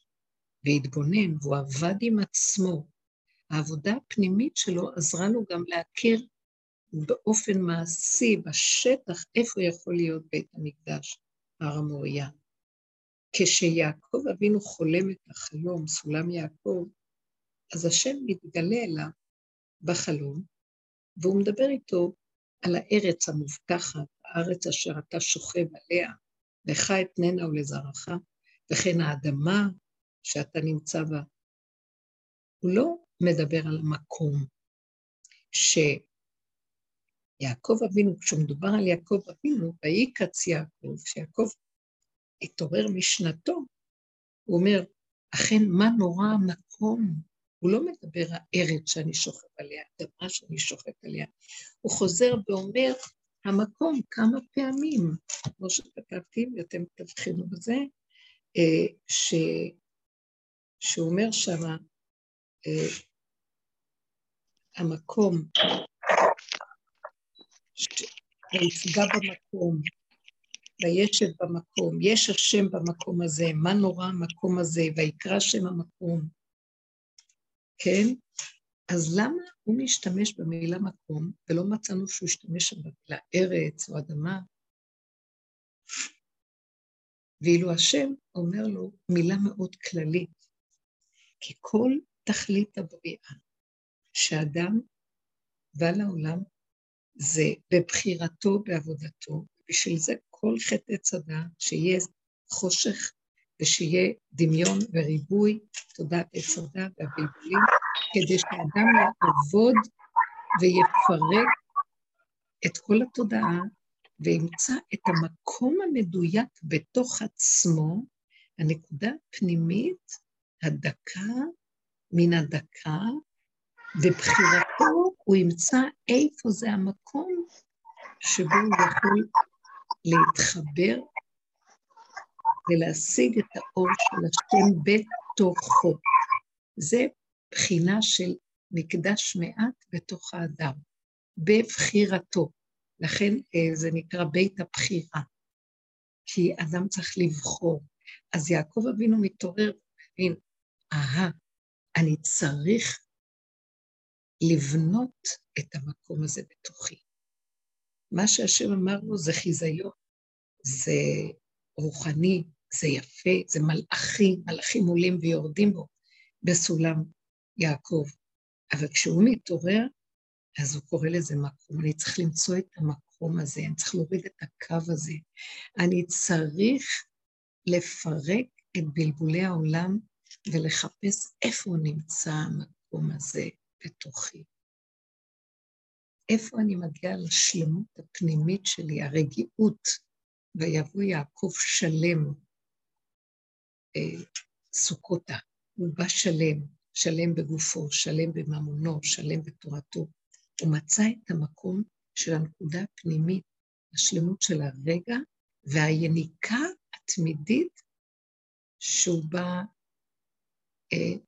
והתבונן, והוא עבד עם עצמו. העבודה הפנימית שלו עזרה לו גם להכיר באופן מעשי, בשטח, איפה יכול להיות בית המקדש, הר המוריה. כשיעקב אבינו חולם את החלום, סולם יעקב, אז השם מתגלה אליו בחלום, והוא מדבר איתו על הארץ המובטחת, הארץ אשר אתה שוכב עליה, לך אתננה ולזרעך, וכן האדמה שאתה נמצא בה. הוא לא מדבר על המקום שיעקב אבינו, כשמדובר על יעקב אבינו, ויקץ יעקב, שיעקב התעורר משנתו, הוא אומר, אכן מה נורא המקום הוא לא מדבר הארץ שאני שוכב עליה, אדמה שאני שוכב עליה. הוא חוזר ואומר, המקום כמה פעמים, כמו שכתבתי, ואתם תבחינו בזה, אה, ש... שהוא אומר שמה, אה, המקום, היפגע במקום, וישב במקום, יש השם במקום הזה, מה נורא המקום הזה, ויקרא שם המקום. כן? אז למה הוא משתמש במילה מקום, ולא מצאנו שהוא השתמש במילה ארץ או אדמה? ואילו השם אומר לו מילה מאוד כללית, כי כל תכלית הבריאה שאדם בא לעולם זה בבחירתו, בעבודתו, בשביל זה כל חטא הדעת, שיהיה חושך ושיהיה דמיון וריבוי תודעת עץ הדת והבלבולים, כדי שאדם יעבוד ויפרק את כל התודעה וימצא את המקום המדויק בתוך עצמו, הנקודה הפנימית, הדקה מן הדקה, בבחירתו הוא ימצא איפה זה המקום שבו הוא יכול להתחבר ולהשיג את האור של השם בתוכו. זה בחינה של מקדש מעט בתוך האדם, בבחירתו. לכן אה, זה נקרא בית הבחירה, כי אדם צריך לבחור. אז יעקב אבינו מתעורר ומבין, אהה, אני צריך לבנות את המקום הזה בתוכי. מה שהשם אמר לו זה חיזיון, זה רוחני, זה יפה, זה מלאכים, מלאכים עולים ויורדים בו בסולם יעקב. אבל כשהוא מתעורר, אז הוא קורא לזה מקום. אני צריך למצוא את המקום הזה, אני צריך להוריד את הקו הזה. אני צריך לפרק את בלבולי העולם ולחפש איפה נמצא המקום הזה בתוכי. איפה אני מגיעה לשלמות הפנימית שלי, הרגיעות, ויבוא יעקב שלם, אה, סוכותה, הוא בא שלם, שלם בגופו, שלם בממונו, שלם בתורתו. הוא מצא את המקום של הנקודה הפנימית, השלמות של הרגע, והיניקה התמידית שהוא בא, אה,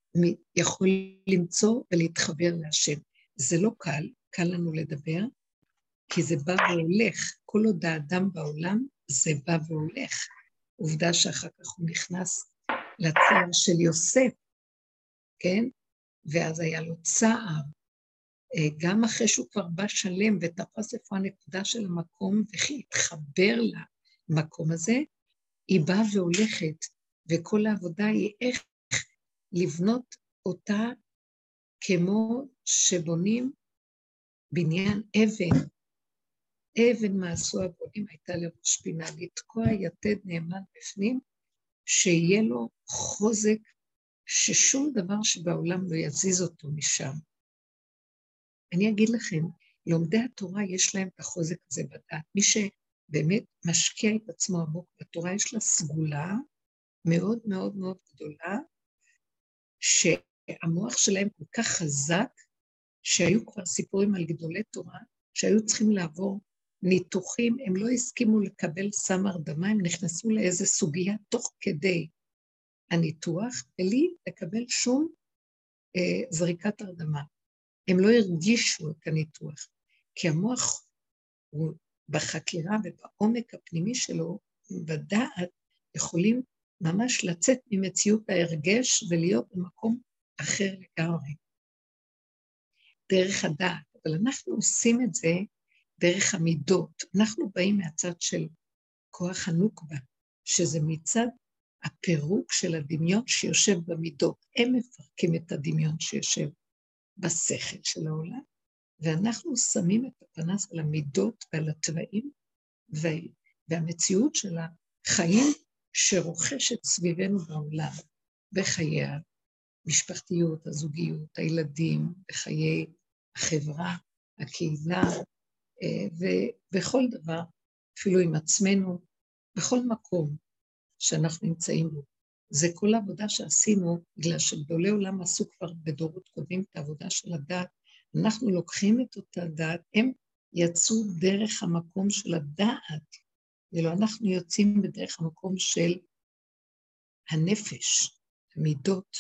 יכול למצוא ולהתחבר להשם. זה לא קל, קל לנו לדבר, כי זה בא והולך. כל עוד האדם בעולם, זה בא והולך. עובדה שאחר כך הוא נכנס לצער של יוסף, כן? ואז היה לו צער. אה, גם אחרי שהוא כבר בא שלם ותפס איפה הנקודה של המקום והתחבר למקום הזה, היא באה והולכת, וכל העבודה היא איך לבנות אותה כמו שבונים בניין אבן. אבן מעשו הבונים הייתה לראש פינה, לתקוע יתד נאמן בפנים, שיהיה לו חוזק ששום דבר שבעולם לא יזיז אותו משם. אני אגיד לכם, לומדי התורה יש להם את החוזק הזה בדעת. מי שבאמת משקיע את עצמו עמוק בתורה, יש לה סגולה מאוד מאוד מאוד גדולה, שהמוח שלהם כל כך חזק, שהיו כבר סיפורים על גדולי תורה, שהיו צריכים לעבור ניתוחים, הם לא הסכימו לקבל סם הרדמה, הם נכנסו לאיזו סוגיה תוך כדי הניתוח, בלי לקבל שום אה, זריקת הרדמה. הם לא הרגישו את הניתוח, כי המוח הוא בחקירה ובעומק הפנימי שלו, בדעת, יכולים ממש לצאת ממציאות ההרגש ולהיות במקום אחר לגמרי. דרך הדעת, אבל אנחנו עושים את זה דרך המידות. אנחנו באים מהצד של כוח הנוקבה, שזה מצד הפירוק של הדמיון שיושב במידות. הם מפרקים את הדמיון שיושב בשכל של העולם, ואנחנו שמים את הפנס על המידות ועל התוואים, והמציאות של החיים שרוכשת סביבנו בעולם, בחיי המשפחתיות, הזוגיות, הילדים, בחיי החברה, הקהילה, ובכל דבר, אפילו עם עצמנו, בכל מקום שאנחנו נמצאים בו. זה כל העבודה שעשינו, בגלל שגדולי עולם עשו כבר בדורות קודמים את העבודה של הדת, אנחנו לוקחים את אותה דת, הם יצאו דרך המקום של הדעת, ואילו אנחנו יוצאים בדרך המקום של הנפש, המידות,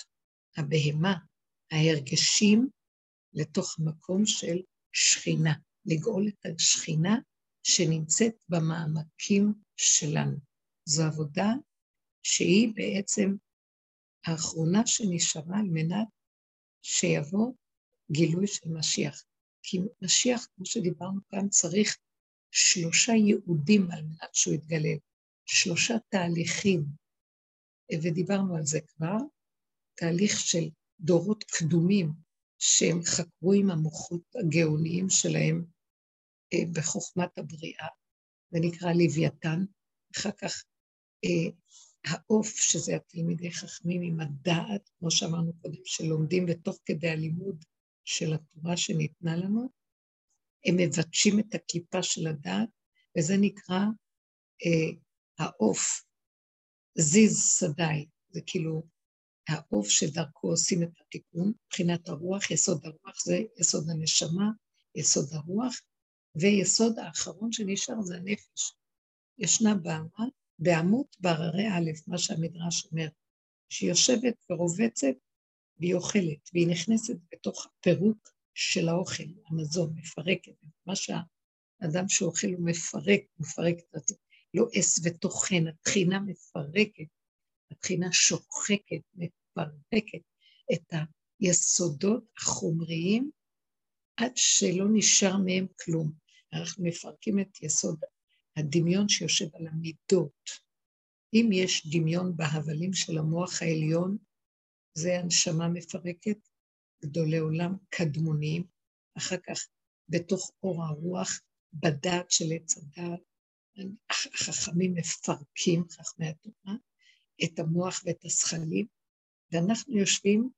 הבהמה, ההרגשים, לתוך מקום של שכינה, לגאול את השכינה שנמצאת במעמקים שלנו. זו עבודה שהיא בעצם האחרונה שנשארה על מנת שיבוא גילוי של משיח. כי משיח, כמו שדיברנו כאן, צריך שלושה ייעודים על מנת שהוא יתגלה, שלושה תהליכים, ודיברנו על זה כבר, תהליך של דורות קדומים שהם חקרו עם המוחות הגאוניים שלהם בחוכמת הבריאה, זה נקרא לוויתן, אחר כך אה, העוף, שזה התלמידי חכמים עם הדעת, כמו שאמרנו קודם, שלומדים בתוך כדי הלימוד של התורה שניתנה לנו, הם מבקשים את הכיפה של הדעת, וזה נקרא אה, העוף, זיז שדי, זה כאילו העוף שדרכו עושים את התיקון, מבחינת הרוח, יסוד הרוח זה יסוד הנשמה, יסוד הרוח, ויסוד האחרון שנשאר זה הנפש. ישנה בעמה, בעמות בהררי א', מה שהמדרש אומר, שהיא יושבת ורובצת והיא אוכלת, והיא נכנסת בתוך הפירוק של האוכל, המזון, מפרקת. מה שהאדם שאוכל הוא מפרק, מפרק את. לא עש וטוחן, התחינה מפרקת, התחינה שוחקת, מפרקת את היסודות החומריים עד שלא נשאר מהם כלום. אנחנו מפרקים את יסוד הדמיון שיושב על המידות. אם יש דמיון בהבלים של המוח העליון, זה הנשמה מפרקת, גדולי עולם קדמוניים, אחר כך בתוך אור הרוח, בדעת של עץ הדעת, החכמים מפרקים, חכמי התורה, את המוח ואת השכלים, ואנחנו יושבים,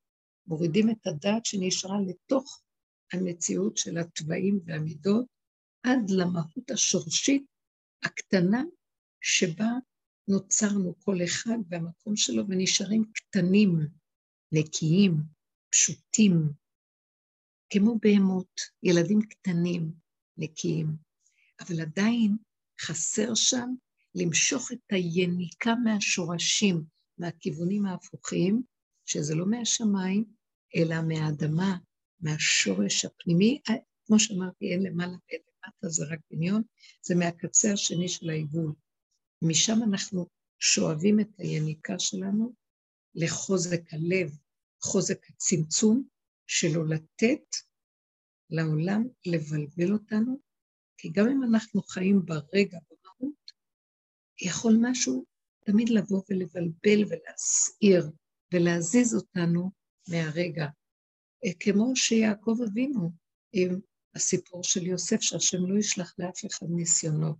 מורידים את הדעת שנשארה לתוך המציאות של התוואים והמידות, עד למהות השורשית הקטנה שבה נוצרנו כל אחד במקום שלו ונשארים קטנים, נקיים, פשוטים, כמו בהמות, ילדים קטנים, נקיים, אבל עדיין חסר שם למשוך את היניקה מהשורשים, מהכיוונים ההפוכים, שזה לא מהשמיים, אלא מהאדמה, מהשורש הפנימי. כמו שאמרתי, אין למעלה ואין למטה, זה רק דמיון, זה מהקצה השני של העיגול. משם אנחנו שואבים את היניקה שלנו לחוזק הלב, חוזק הצמצום, שלו לתת לעולם לבלבל אותנו, כי גם אם אנחנו חיים ברגע, במהות, יכול משהו תמיד לבוא ולבלבל ולהסעיר ולהזיז אותנו מהרגע. אה, כמו שיעקב אבינו עם הסיפור של יוסף, שהשם לא ישלח לאף אחד ניסיונות.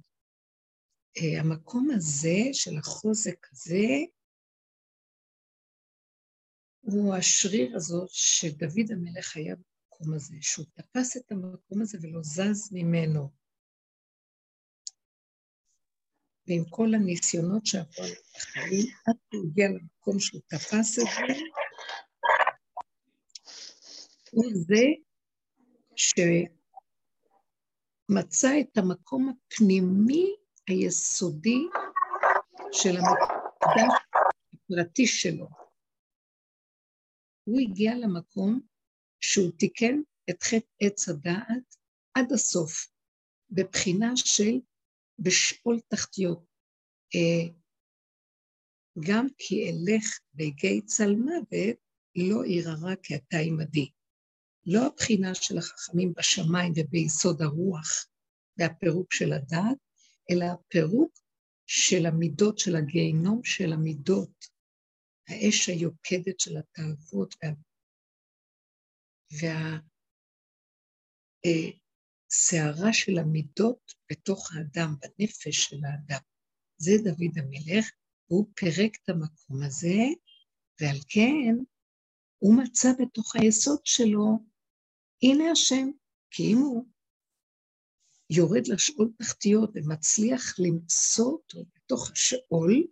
אה, המקום הזה, של החוזק הזה, הוא השריר הזו שדוד המלך היה במקום הזה, שהוא תפס את המקום הזה ולא זז ממנו. ועם כל הניסיונות שעברו על החיים, עד שהוא הגיע למקום שהוא תפס את זה, הוא זה שמצא את המקום הפנימי היסודי של המקדש הפרטי שלו. הוא הגיע למקום שהוא תיקן את חטא עץ הדעת עד הסוף, בבחינה של בשאול תחתיות. אה, גם כי אלך בגיא צל מוות, לא ירא כי אתה עמדי. לא הבחינה של החכמים בשמיים וביסוד הרוח והפירוק של הדעת, אלא הפירוק של המידות של הגיהינום של המידות, האש היוקדת של התאוות וה... וה... אה, של המידות בתוך האדם, בנפש של האדם. זה דוד המלך, והוא פירק את המקום הזה, ועל כן הוא מצא בתוך היסוד שלו, הנה השם, כי אם הוא יורד לשאול תחתיות ומצליח למצוא אותו בתוך השאול,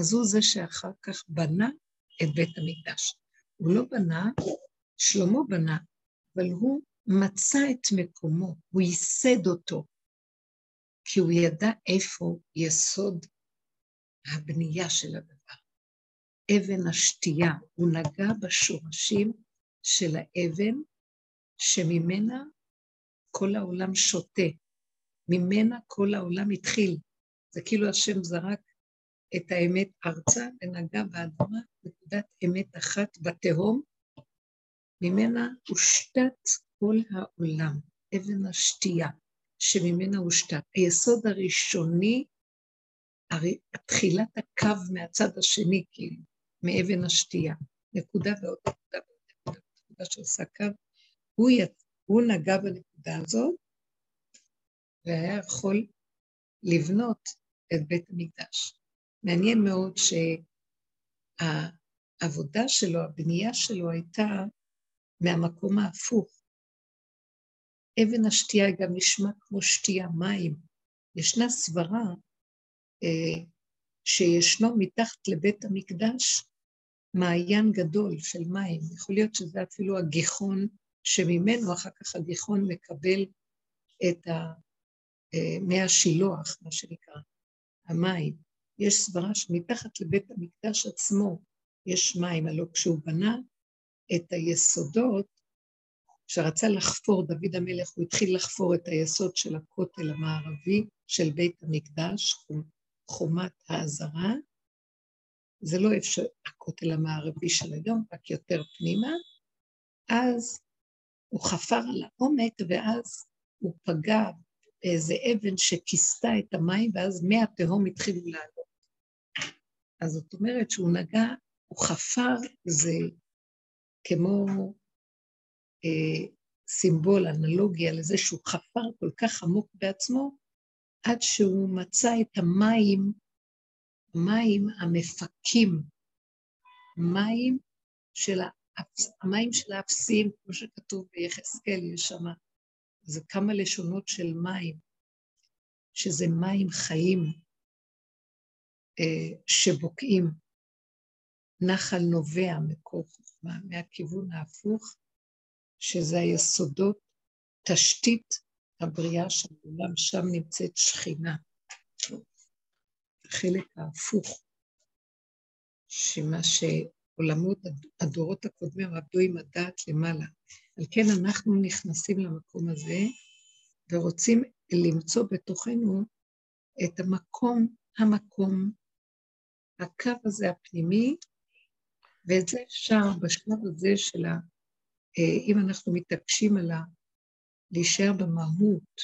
אז הוא זה שאחר כך בנה את בית המקדש. הוא לא בנה, שלמה בנה, אבל הוא מצא את מקומו, הוא ייסד אותו, כי הוא ידע איפה יסוד הבנייה של הדבר. אבן השתייה, הוא נגע בשורשים של האבן שממנה כל העולם שותה, ממנה כל העולם התחיל. זה כאילו השם זרק את האמת ארצה ונגע באדמה, נקודת אמת אחת בתהום, ממנה הושתת כל העולם, אבן השתייה, שממנה הושתת. היסוד הראשוני, תחילת הקו מהצד השני, כאילו, מאבן השתייה. נקודה ועוד נקודה ועוד נקודה, נקודה שעושה קו. הוא, יצ... הוא נגע בנקודה הזאת, והיה יכול לבנות את בית המקדש. מעניין מאוד שהעבודה שלו, הבנייה שלו הייתה מהמקום ההפוך. אבן השתייה גם נשמע כמו שתייה מים. ישנה סברה אה, שישנו מתחת לבית המקדש מעיין גדול של מים. יכול להיות שזה אפילו הגיחון שממנו אחר כך הגיחון מקבל את ה... אה, מי השילוח, מה שנקרא, המים. יש סברה שמתחת לבית המקדש עצמו יש מים, הלוא כשהוא בנה את היסודות, כשרצה לחפור דוד המלך, הוא התחיל לחפור את היסוד של הכותל המערבי של בית המקדש, חומת האזהרה. זה לא אפשר הכותל המערבי של היום, רק יותר פנימה. אז הוא חפר על העומק, ואז הוא פגע באיזה אבן שכיסתה את המים, ואז מי התהום התחילו לעלות. אז זאת אומרת שהוא נגע, הוא חפר, זה כמו אה, סימבול, אנלוגיה לזה שהוא חפר כל כך עמוק בעצמו, עד שהוא מצא את המים, מים המפקים, מים של, האפס, המים של האפסים, כמו שכתוב ביחזקאל, יש שם, זה כמה לשונות של מים, שזה מים חיים, אה, שבוקעים. נחל נובע מקור חוכמה, מהכיוון ההפוך, שזה היסודות, תשתית הבריאה של העולם, שם נמצאת שכינה. החלק ההפוך, שמה שעולמות הדורות הקודמים עבדו עם הדעת למעלה. על כן אנחנו נכנסים למקום הזה ורוצים למצוא בתוכנו את המקום, המקום, הקו הזה הפנימי, ואת זה אפשר בשלב הזה של ה... אה, אם אנחנו מתעקשים על ה... להישאר במהות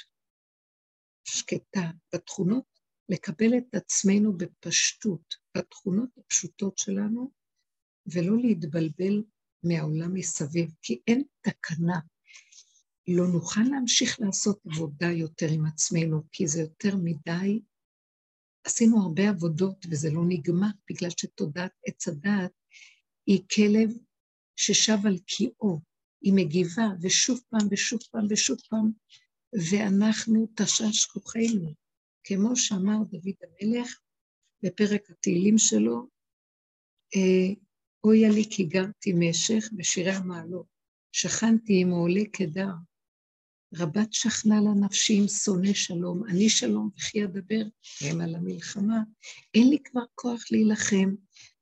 שקטה, בתכונות, לקבל את עצמנו בפשטות, בתכונות הפשוטות שלנו, ולא להתבלבל מהעולם מסביב, כי אין תקנה. לא נוכל להמשיך לעשות עבודה יותר עם עצמנו, כי זה יותר מדי. עשינו הרבה עבודות וזה לא נגמר, בגלל שתודעת עץ הדעת היא כלב ששב על קיאו, היא מגיבה, ושוב פעם ושוב פעם ושוב פעם, ואנחנו תשש כוחנו, כמו שאמר דוד המלך בפרק התהילים שלו, אה, אויה לי כי גרתי משך בשירי המעלות, שכנתי עם עולה קדר, רבת שכנה לנפשי עם שונא שלום, אני שלום וכי אדבר, הם על המלחמה, אין לי כבר כוח להילחם.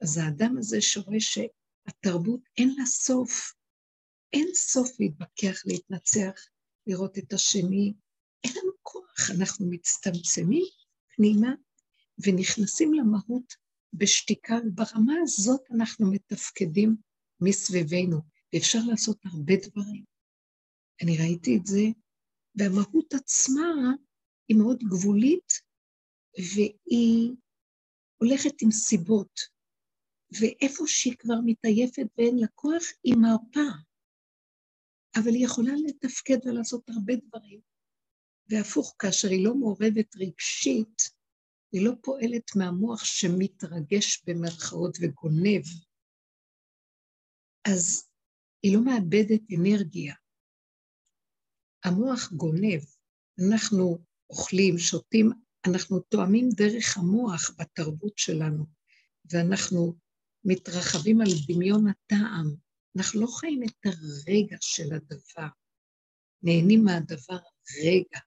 אז האדם הזה שרואה שהתרבות אין לה סוף, אין סוף להתווכח, להתנצח, לראות את השני, אין לנו אנחנו מצטמצמים פנימה ונכנסים למהות בשתיקה, וברמה הזאת אנחנו מתפקדים מסביבנו, ואפשר לעשות הרבה דברים. אני ראיתי את זה, והמהות עצמה היא מאוד גבולית, והיא הולכת עם סיבות, ואיפה שהיא כבר מתעייפת ואין לה כוח, היא מרפה. אבל היא יכולה לתפקד ולעשות הרבה דברים. והפוך, כאשר היא לא מעורבת רגשית, היא לא פועלת מהמוח שמתרגש במרכאות וגונב, אז היא לא מאבדת אנרגיה. המוח גונב, אנחנו אוכלים, שותים, אנחנו תואמים דרך המוח בתרבות שלנו, ואנחנו מתרחבים על דמיון הטעם. אנחנו לא חיים את הרגע של הדבר, נהנים מהדבר רגע.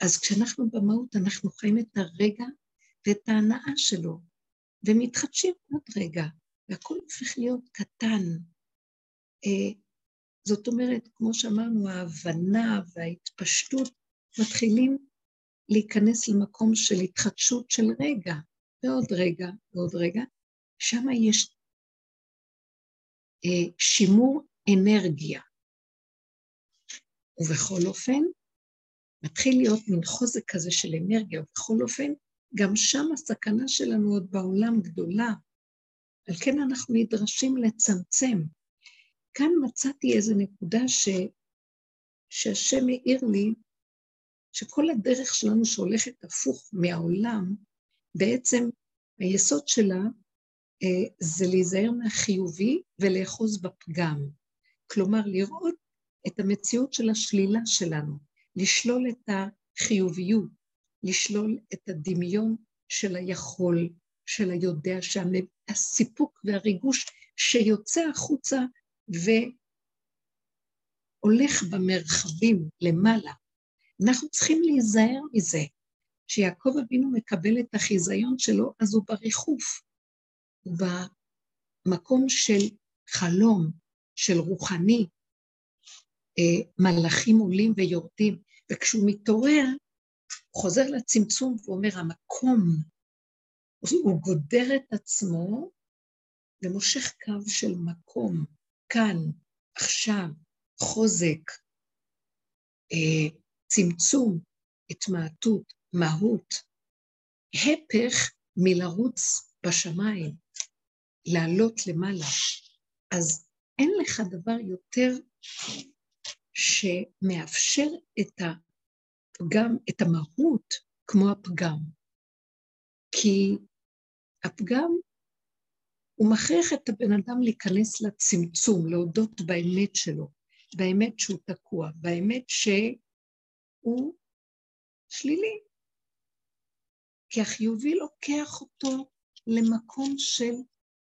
אז כשאנחנו במהות, אנחנו חיים את הרגע ואת ההנאה שלו, ומתחדשים עוד רגע, והכל הופך להיות קטן. אה, זאת אומרת, כמו שאמרנו, ההבנה וההתפשטות מתחילים להיכנס למקום של התחדשות של רגע, ועוד רגע, ועוד רגע, שם יש אה, שימור אנרגיה. ובכל אופן, מתחיל להיות מין חוזק כזה של אנרגיה, ובכל אופן, גם שם הסכנה שלנו עוד בעולם גדולה. על כן אנחנו נדרשים לצמצם. כאן מצאתי איזו נקודה ש... שהשם העיר לי, שכל הדרך שלנו שהולכת הפוך מהעולם, בעצם היסוד שלה אה, זה להיזהר מהחיובי ולאחוז בפגם. כלומר, לראות את המציאות של השלילה שלנו, לשלול את החיוביות, לשלול את הדמיון של היכול, של היודע, שהסיפוק והריגוש שיוצא החוצה והולך במרחבים למעלה. אנחנו צריכים להיזהר מזה. כשיעקב אבינו מקבל את החיזיון שלו, אז הוא בריחוף, הוא במקום של חלום, של רוחני, אה, מלאכים עולים ויורדים, וכשהוא מתעורר, הוא חוזר לצמצום ואומר, המקום, הוא גודר את עצמו ומושך קו של מקום, כאן, עכשיו, חוזק, אה, צמצום, התמעטות, מהות, הפך מלרוץ בשמיים, לעלות למעלה. אז אין לך דבר יותר שמאפשר את הפגם, את המהות, כמו הפגם. כי הפגם, הוא מכריח את הבן אדם להיכנס לצמצום, להודות באמת שלו, באמת שהוא תקוע, באמת שהוא שלילי. כי החיובי לוקח אותו למקום של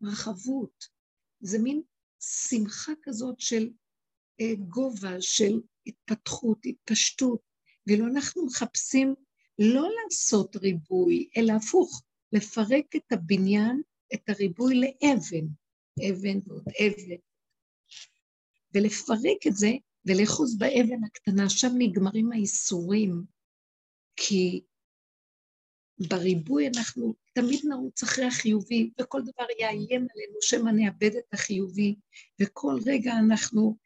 רחבות. זה מין שמחה כזאת של גובה, של התפתחות, התפשטות, ואילו אנחנו מחפשים לא לעשות ריבוי, אלא הפוך, לפרק את הבניין, את הריבוי לאבן, אבן ועוד אבן, ולפרק את זה ולאחוז באבן הקטנה, שם נגמרים האיסורים, כי בריבוי אנחנו תמיד נרוץ אחרי החיובי, וכל דבר יאיים עלינו, שמא נאבד את החיובי, וכל רגע אנחנו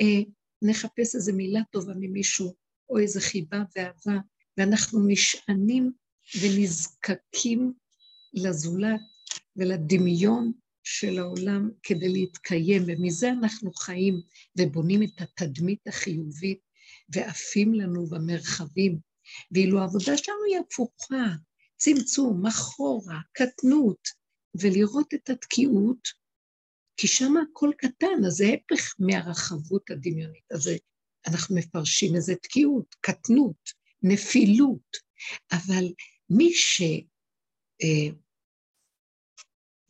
אה, נחפש איזו מילה טובה ממישהו, או איזו חיבה ואהבה, ואנחנו נשענים ונזקקים לזולת ולדמיון של העולם כדי להתקיים, ומזה אנחנו חיים ובונים את התדמית החיובית ועפים לנו במרחבים. ואילו העבודה שלנו היא הפוכה, צמצום, אחורה, קטנות, ולראות את התקיעות, כי שם הכל קטן, אז זה הפך מהרחבות הדמיונית. אז אנחנו מפרשים איזה תקיעות, קטנות, נפילות, אבל מי ש... אה,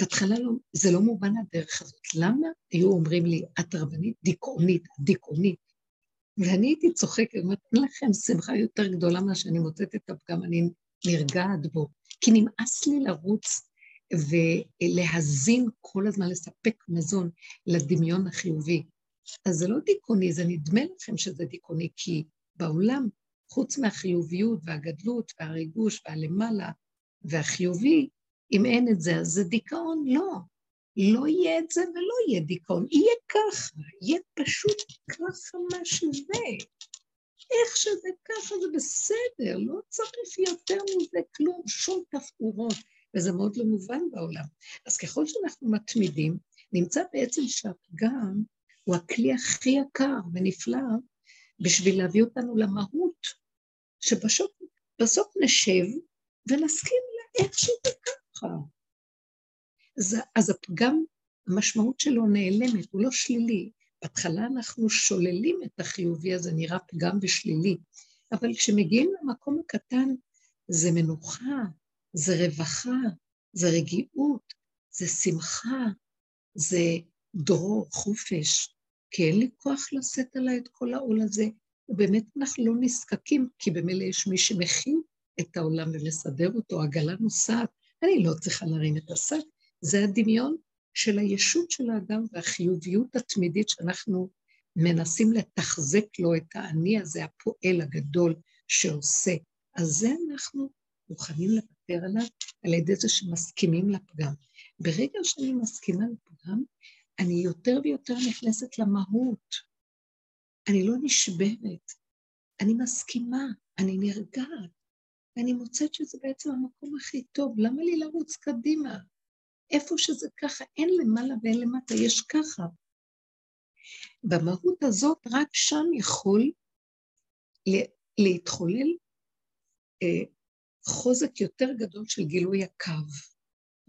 בהתחלה לא, זה לא מובן הדרך הזאת. למה היו אומרים לי, את רבנית דיכאונית, דיכאונית? ואני הייתי צוחקת, אומרת, אין לכם שמחה יותר גדולה ממה שאני מוצאת את הפגם, אני נרגעת בו. כי נמאס לי לרוץ ולהזין כל הזמן, לספק מזון לדמיון החיובי. אז זה לא דיכאוני, זה נדמה לכם שזה דיכאוני, כי בעולם, חוץ מהחיוביות והגדלות והריגוש והלמעלה והחיובי, אם אין את זה, אז זה דיכאון? לא. לא יהיה את זה ולא יהיה דיכאון, יהיה ככה, יהיה פשוט ככה מה שזה. איך שזה ככה זה בסדר, לא צריך יותר מזה כלום, שום תפאורות, וזה מאוד לא מובן בעולם. אז ככל שאנחנו מתמידים, נמצא בעצם שהפגם הוא הכלי הכי יקר ונפלא בשביל להביא אותנו למהות, שבסוף נשב ונסכים לאיך שזה ככה. אז, אז הפגם, המשמעות שלו נעלמת, הוא לא שלילי. בהתחלה אנחנו שוללים את החיובי הזה, נראה פגם ושלילי, אבל כשמגיעים למקום הקטן, זה מנוחה, זה רווחה, זה רגיעות, זה שמחה, זה דרור, חופש, כי אין לי כוח לשאת עליי את כל העול הזה, ובאמת אנחנו לא נזקקים, כי במילא יש מי שמכין את העולם ומסדר אותו, עגלה נוסעת, אני לא צריכה להרים את השק, זה הדמיון של הישות של האדם והחיוביות התמידית שאנחנו מנסים לתחזק לו את האני הזה, הפועל הגדול שעושה. אז זה אנחנו מוכנים לוותר עליו על ידי זה שמסכימים לפגם. ברגע שאני מסכימה לפגם, אני יותר ויותר נכנסת למהות. אני לא נשברת, אני מסכימה, אני נרגעת, ואני מוצאת שזה בעצם המקום הכי טוב. למה לי לרוץ קדימה? איפה שזה ככה, אין למעלה ואין למטה, יש ככה. במהות הזאת, רק שם יכול להתחולל אה, חוזק יותר גדול של גילוי הקו.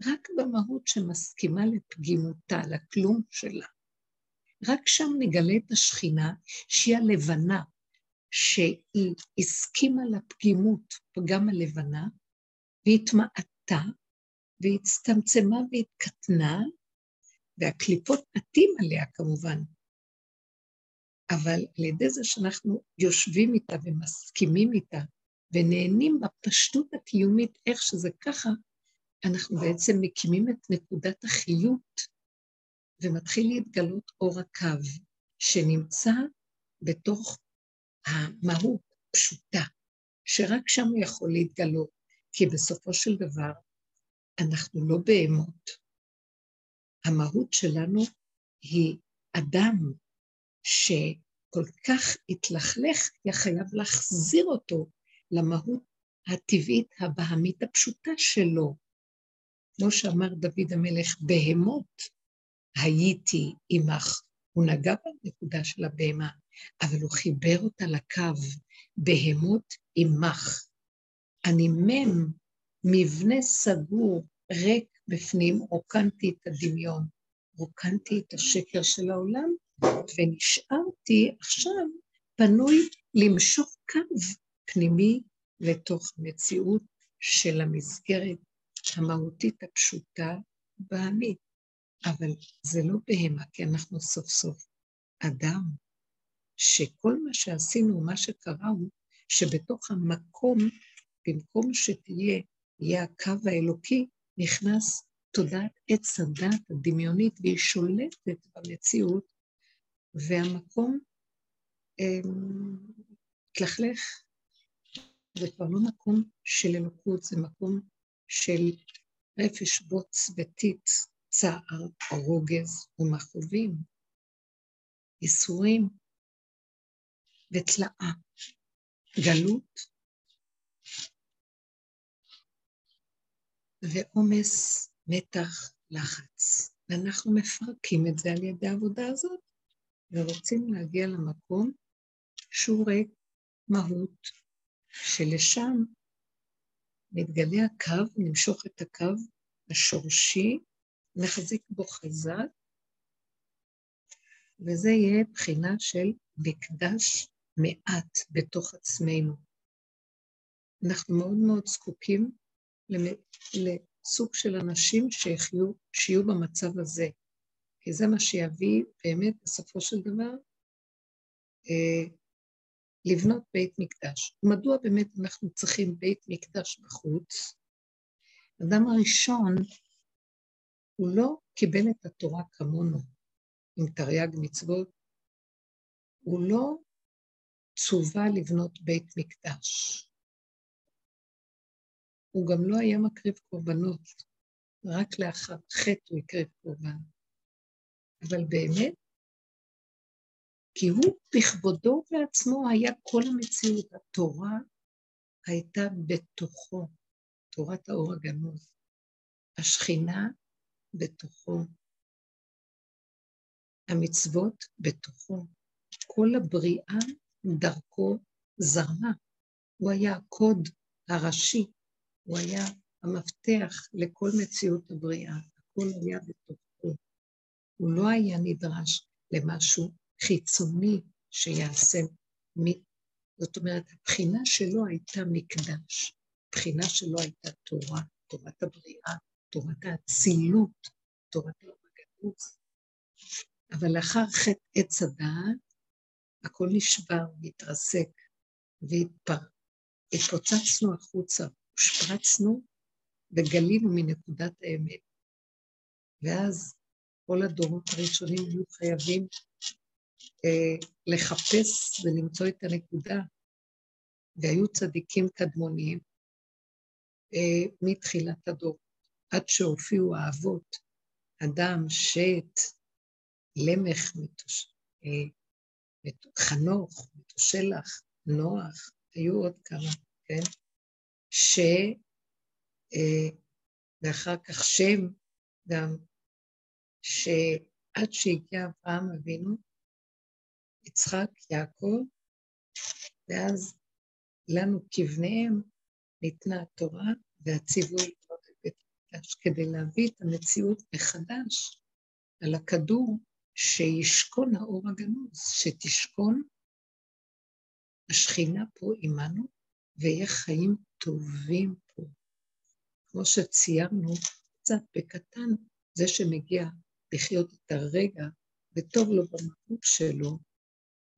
רק במהות שמסכימה לפגימותה, לכלום שלה. רק שם נגלה את השכינה, שהיא הלבנה, שהיא הסכימה לפגימות, פגם הלבנה, והתמעטה, והצטמצמה והתקטנה, והקליפות עטים עליה כמובן. אבל על ידי זה שאנחנו יושבים איתה ומסכימים איתה, ונהנים בפשטות הקיומית, איך שזה ככה, אנחנו בעצם מקימים את נקודת החיות, ומתחיל להתגלות אור הקו, שנמצא בתוך המהות פשוטה, שרק שם הוא יכול להתגלות, כי בסופו של דבר אנחנו לא בהמות. המהות שלנו היא אדם שכל כך התלכלך, היה חייב להחזיר אותו למהות הטבעית הבהמית הפשוטה שלו. כמו שאמר דוד המלך, בהמות הייתי עמך. הוא נגע בנקודה של הבהמה, אבל הוא חיבר אותה לקו, בהמות עמך. אני מם מבנה סגור, ריק בפנים, רוקנתי את הדמיון, רוקנתי את השקר של העולם, ונשארתי עכשיו פנוי למשוך קו פנימי לתוך המציאות של המסגרת המהותית הפשוטה בעמית. אבל זה לא בהמה, כי אנחנו סוף סוף אדם, שכל מה שעשינו, מה שקרה הוא שבתוך המקום, במקום שתהיה, יהיה הקו האלוקי, נכנס תודעת עץ הדת הדמיונית, והיא שולטת במציאות, והמקום התלכלך. זה כבר לא מקום של אלוקות, זה מקום של רפש בוץ וטיט, צער, רוגז ומכאובים, ייסורים ותלאה, גלות ועומס, מתח, לחץ. ואנחנו מפרקים את זה על ידי העבודה הזאת, ורוצים להגיע למקום שהוא ריק מהות, שלשם מתגלה הקו, נמשוך את הקו השורשי, נחזיק בו חזק, וזה יהיה בחינה של מקדש מעט בתוך עצמנו. אנחנו מאוד מאוד זקוקים לסוג של אנשים שיחיו, שיהיו במצב הזה, כי זה מה שיביא באמת בסופו של דבר אה, לבנות בית מקדש. מדוע באמת אנחנו צריכים בית מקדש בחוץ? האדם הראשון, הוא לא קיבל את התורה כמונו, עם תרי"ג מצוות, הוא לא צווה לבנות בית מקדש. הוא גם לא היה מקריב קורבנות, רק לאחר חטא הוא הקריב קורבן. אבל באמת, כי הוא בכבודו ועצמו היה כל המציאות. התורה הייתה בתוכו, תורת האור הגנוז. השכינה בתוכו. המצוות בתוכו. כל הבריאה דרכו זרמה. הוא היה הקוד הראשי, הוא היה המפתח לכל מציאות הבריאה, הכל היה בתוכו. הוא לא היה נדרש למשהו חיצוני שיעשה. זאת אומרת, הבחינה שלו הייתה מקדש, הבחינה שלו הייתה תורה, תורת הבריאה, תורת האצילות, תורת המגנות. אבל לאחר חטא עץ הדעת, הכל נשבר והתרסק והתפוצצנו החוצה, הושפרצנו וגלינו מנקודת האמת. ואז כל הדורות הראשונים היו חייבים לחפש ולמצוא את הנקודה, והיו צדיקים קדמוניים אה, מתחילת הדור, עד שהופיעו האבות, אדם, שת, למך, מתוש... אה, חנוך, מתושלח, נוח, היו עוד כמה, כן? ש... ואחר כך שם גם, שעד שהגיע אברהם אבינו, יצחק, יעקב, ואז לנו כבניהם ניתנה התורה והציווי כדי להביא את המציאות מחדש על הכדור שישכון האור הגנוז, שתשכון השכינה פה עמנו, ויהיה חיים טובים פה. כמו שציירנו קצת בקטן, זה שמגיע לחיות את הרגע, וטוב לו במהות שלו,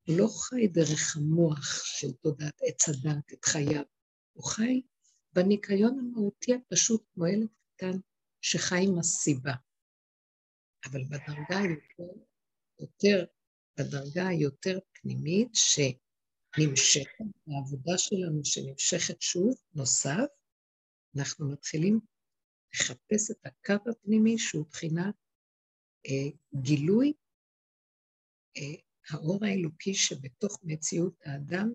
הוא לא חי דרך המוח של תודעת עץ הדת את חייו, הוא חי בניקיון המהותי הפשוט כמו ילד קטן שחי עם הסיבה. אבל בדרגה היותר, יותר, בדרגה היותר פנימית, שנמשכת, העבודה שלנו שנמשכת שוב, נוסף, אנחנו מתחילים לחפש את הקו הפנימי שהוא בחינת אה, גילוי אה, האור האלוקי שבתוך מציאות האדם,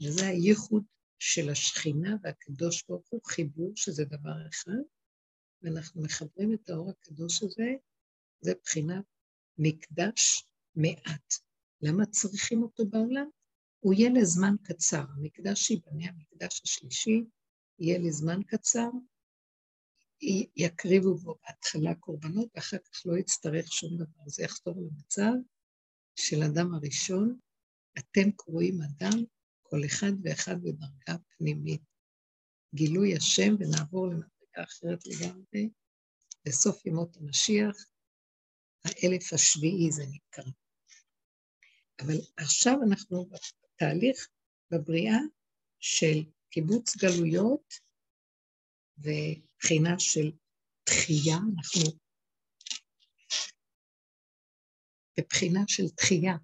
וזה הייחוד של השכינה והקדוש ברוך הוא, חיבור שזה דבר אחד, ואנחנו מחברים את האור הקדוש הזה, זה בחינת מקדש מעט. למה צריכים אותו בעולם? הוא יהיה לזמן קצר. המקדש ייבנה, המקדש השלישי, יהיה לזמן קצר, יקריבו בו בהתחלה קורבנות, ואחר כך לא יצטרך שום דבר. זה יחזור למצב של אדם הראשון, אתם קרואים אדם, כל אחד ואחד בדרגה פנימית. גילוי השם ונעבור למדרגה אחרת לגמרי, לסוף ימות המשיח, האלף השביעי זה נקרא. אבל עכשיו אנחנו בתהליך בבריאה של קיבוץ גלויות ובחינה של תחייה, אנחנו בבחינה של תחייה.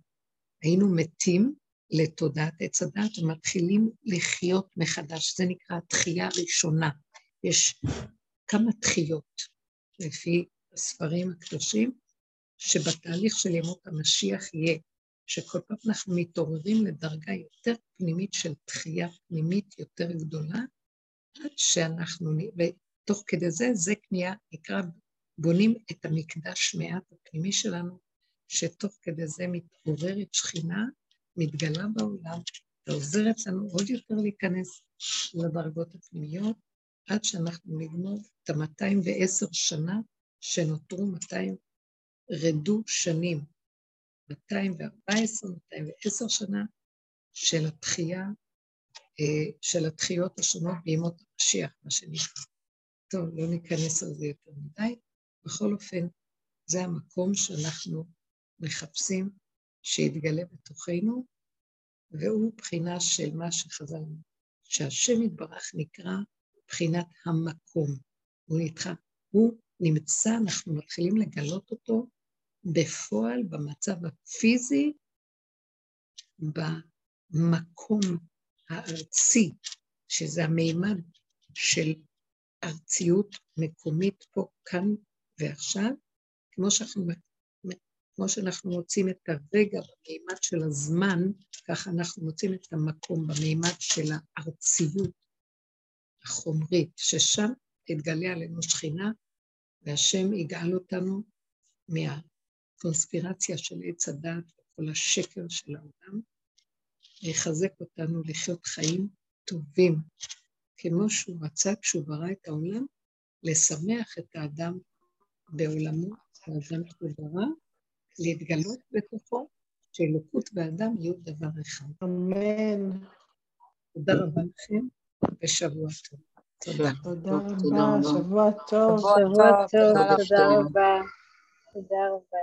היינו מתים לתודעת עץ הדת ומתחילים לחיות מחדש, זה נקרא התחייה הראשונה. יש כמה תחיות לפי הספרים הקדושים, שבתהליך של ימות המשיח יהיה שכל פעם אנחנו מתעוררים לדרגה יותר פנימית של תחייה פנימית יותר גדולה, עד שאנחנו, ותוך כדי זה, זה קנייה, נקרא, בונים את המקדש מעט הפנימי שלנו, שתוך כדי זה מתעוררת שכינה, מתגלה בעולם, ועוזרת לנו עוד יותר להיכנס לדרגות הפנימיות, עד שאנחנו נגמור את ה-210 שנה שנותרו 200 רדו שנים, 214, 210 שנה של התחייה, אה, של התחיות השונות בימות המשיח, מה שנקרא. טוב, לא ניכנס על זה יותר מדי. בכל אופן, זה המקום שאנחנו מחפשים שיתגלה בתוכנו, והוא בחינה של מה שחזרנו, שהשם יתברך נקרא בחינת המקום. הוא נדחה, הוא נמצא, אנחנו מתחילים לגלות אותו בפועל, במצב הפיזי, במקום הארצי, שזה המימד של ארציות מקומית פה, כאן ועכשיו, כמו שאנחנו, כמו שאנחנו מוצאים את הרגע במימד של הזמן, ככה אנחנו מוצאים את המקום במימד של הארציות החומרית, ששם תתגלה עלינו שכינה, והשם יגאל אותנו מה... הקונספירציה של עץ הדת וכל השקר של העולם, ויחזק אותנו לחיות חיים טובים, כמו שהוא רצה כשהוא ברא את העולם, לשמח את האדם בעולמו, האדם שהוא ברא, להתגלות בתוכו, שאלוקות ואדם יהיו דבר אחד.
אמן.
תודה רבה לכם, ושבוע טוב. תודה.
תודה רבה, שבוע טוב.
שבוע טוב, תודה רבה. תודה רבה.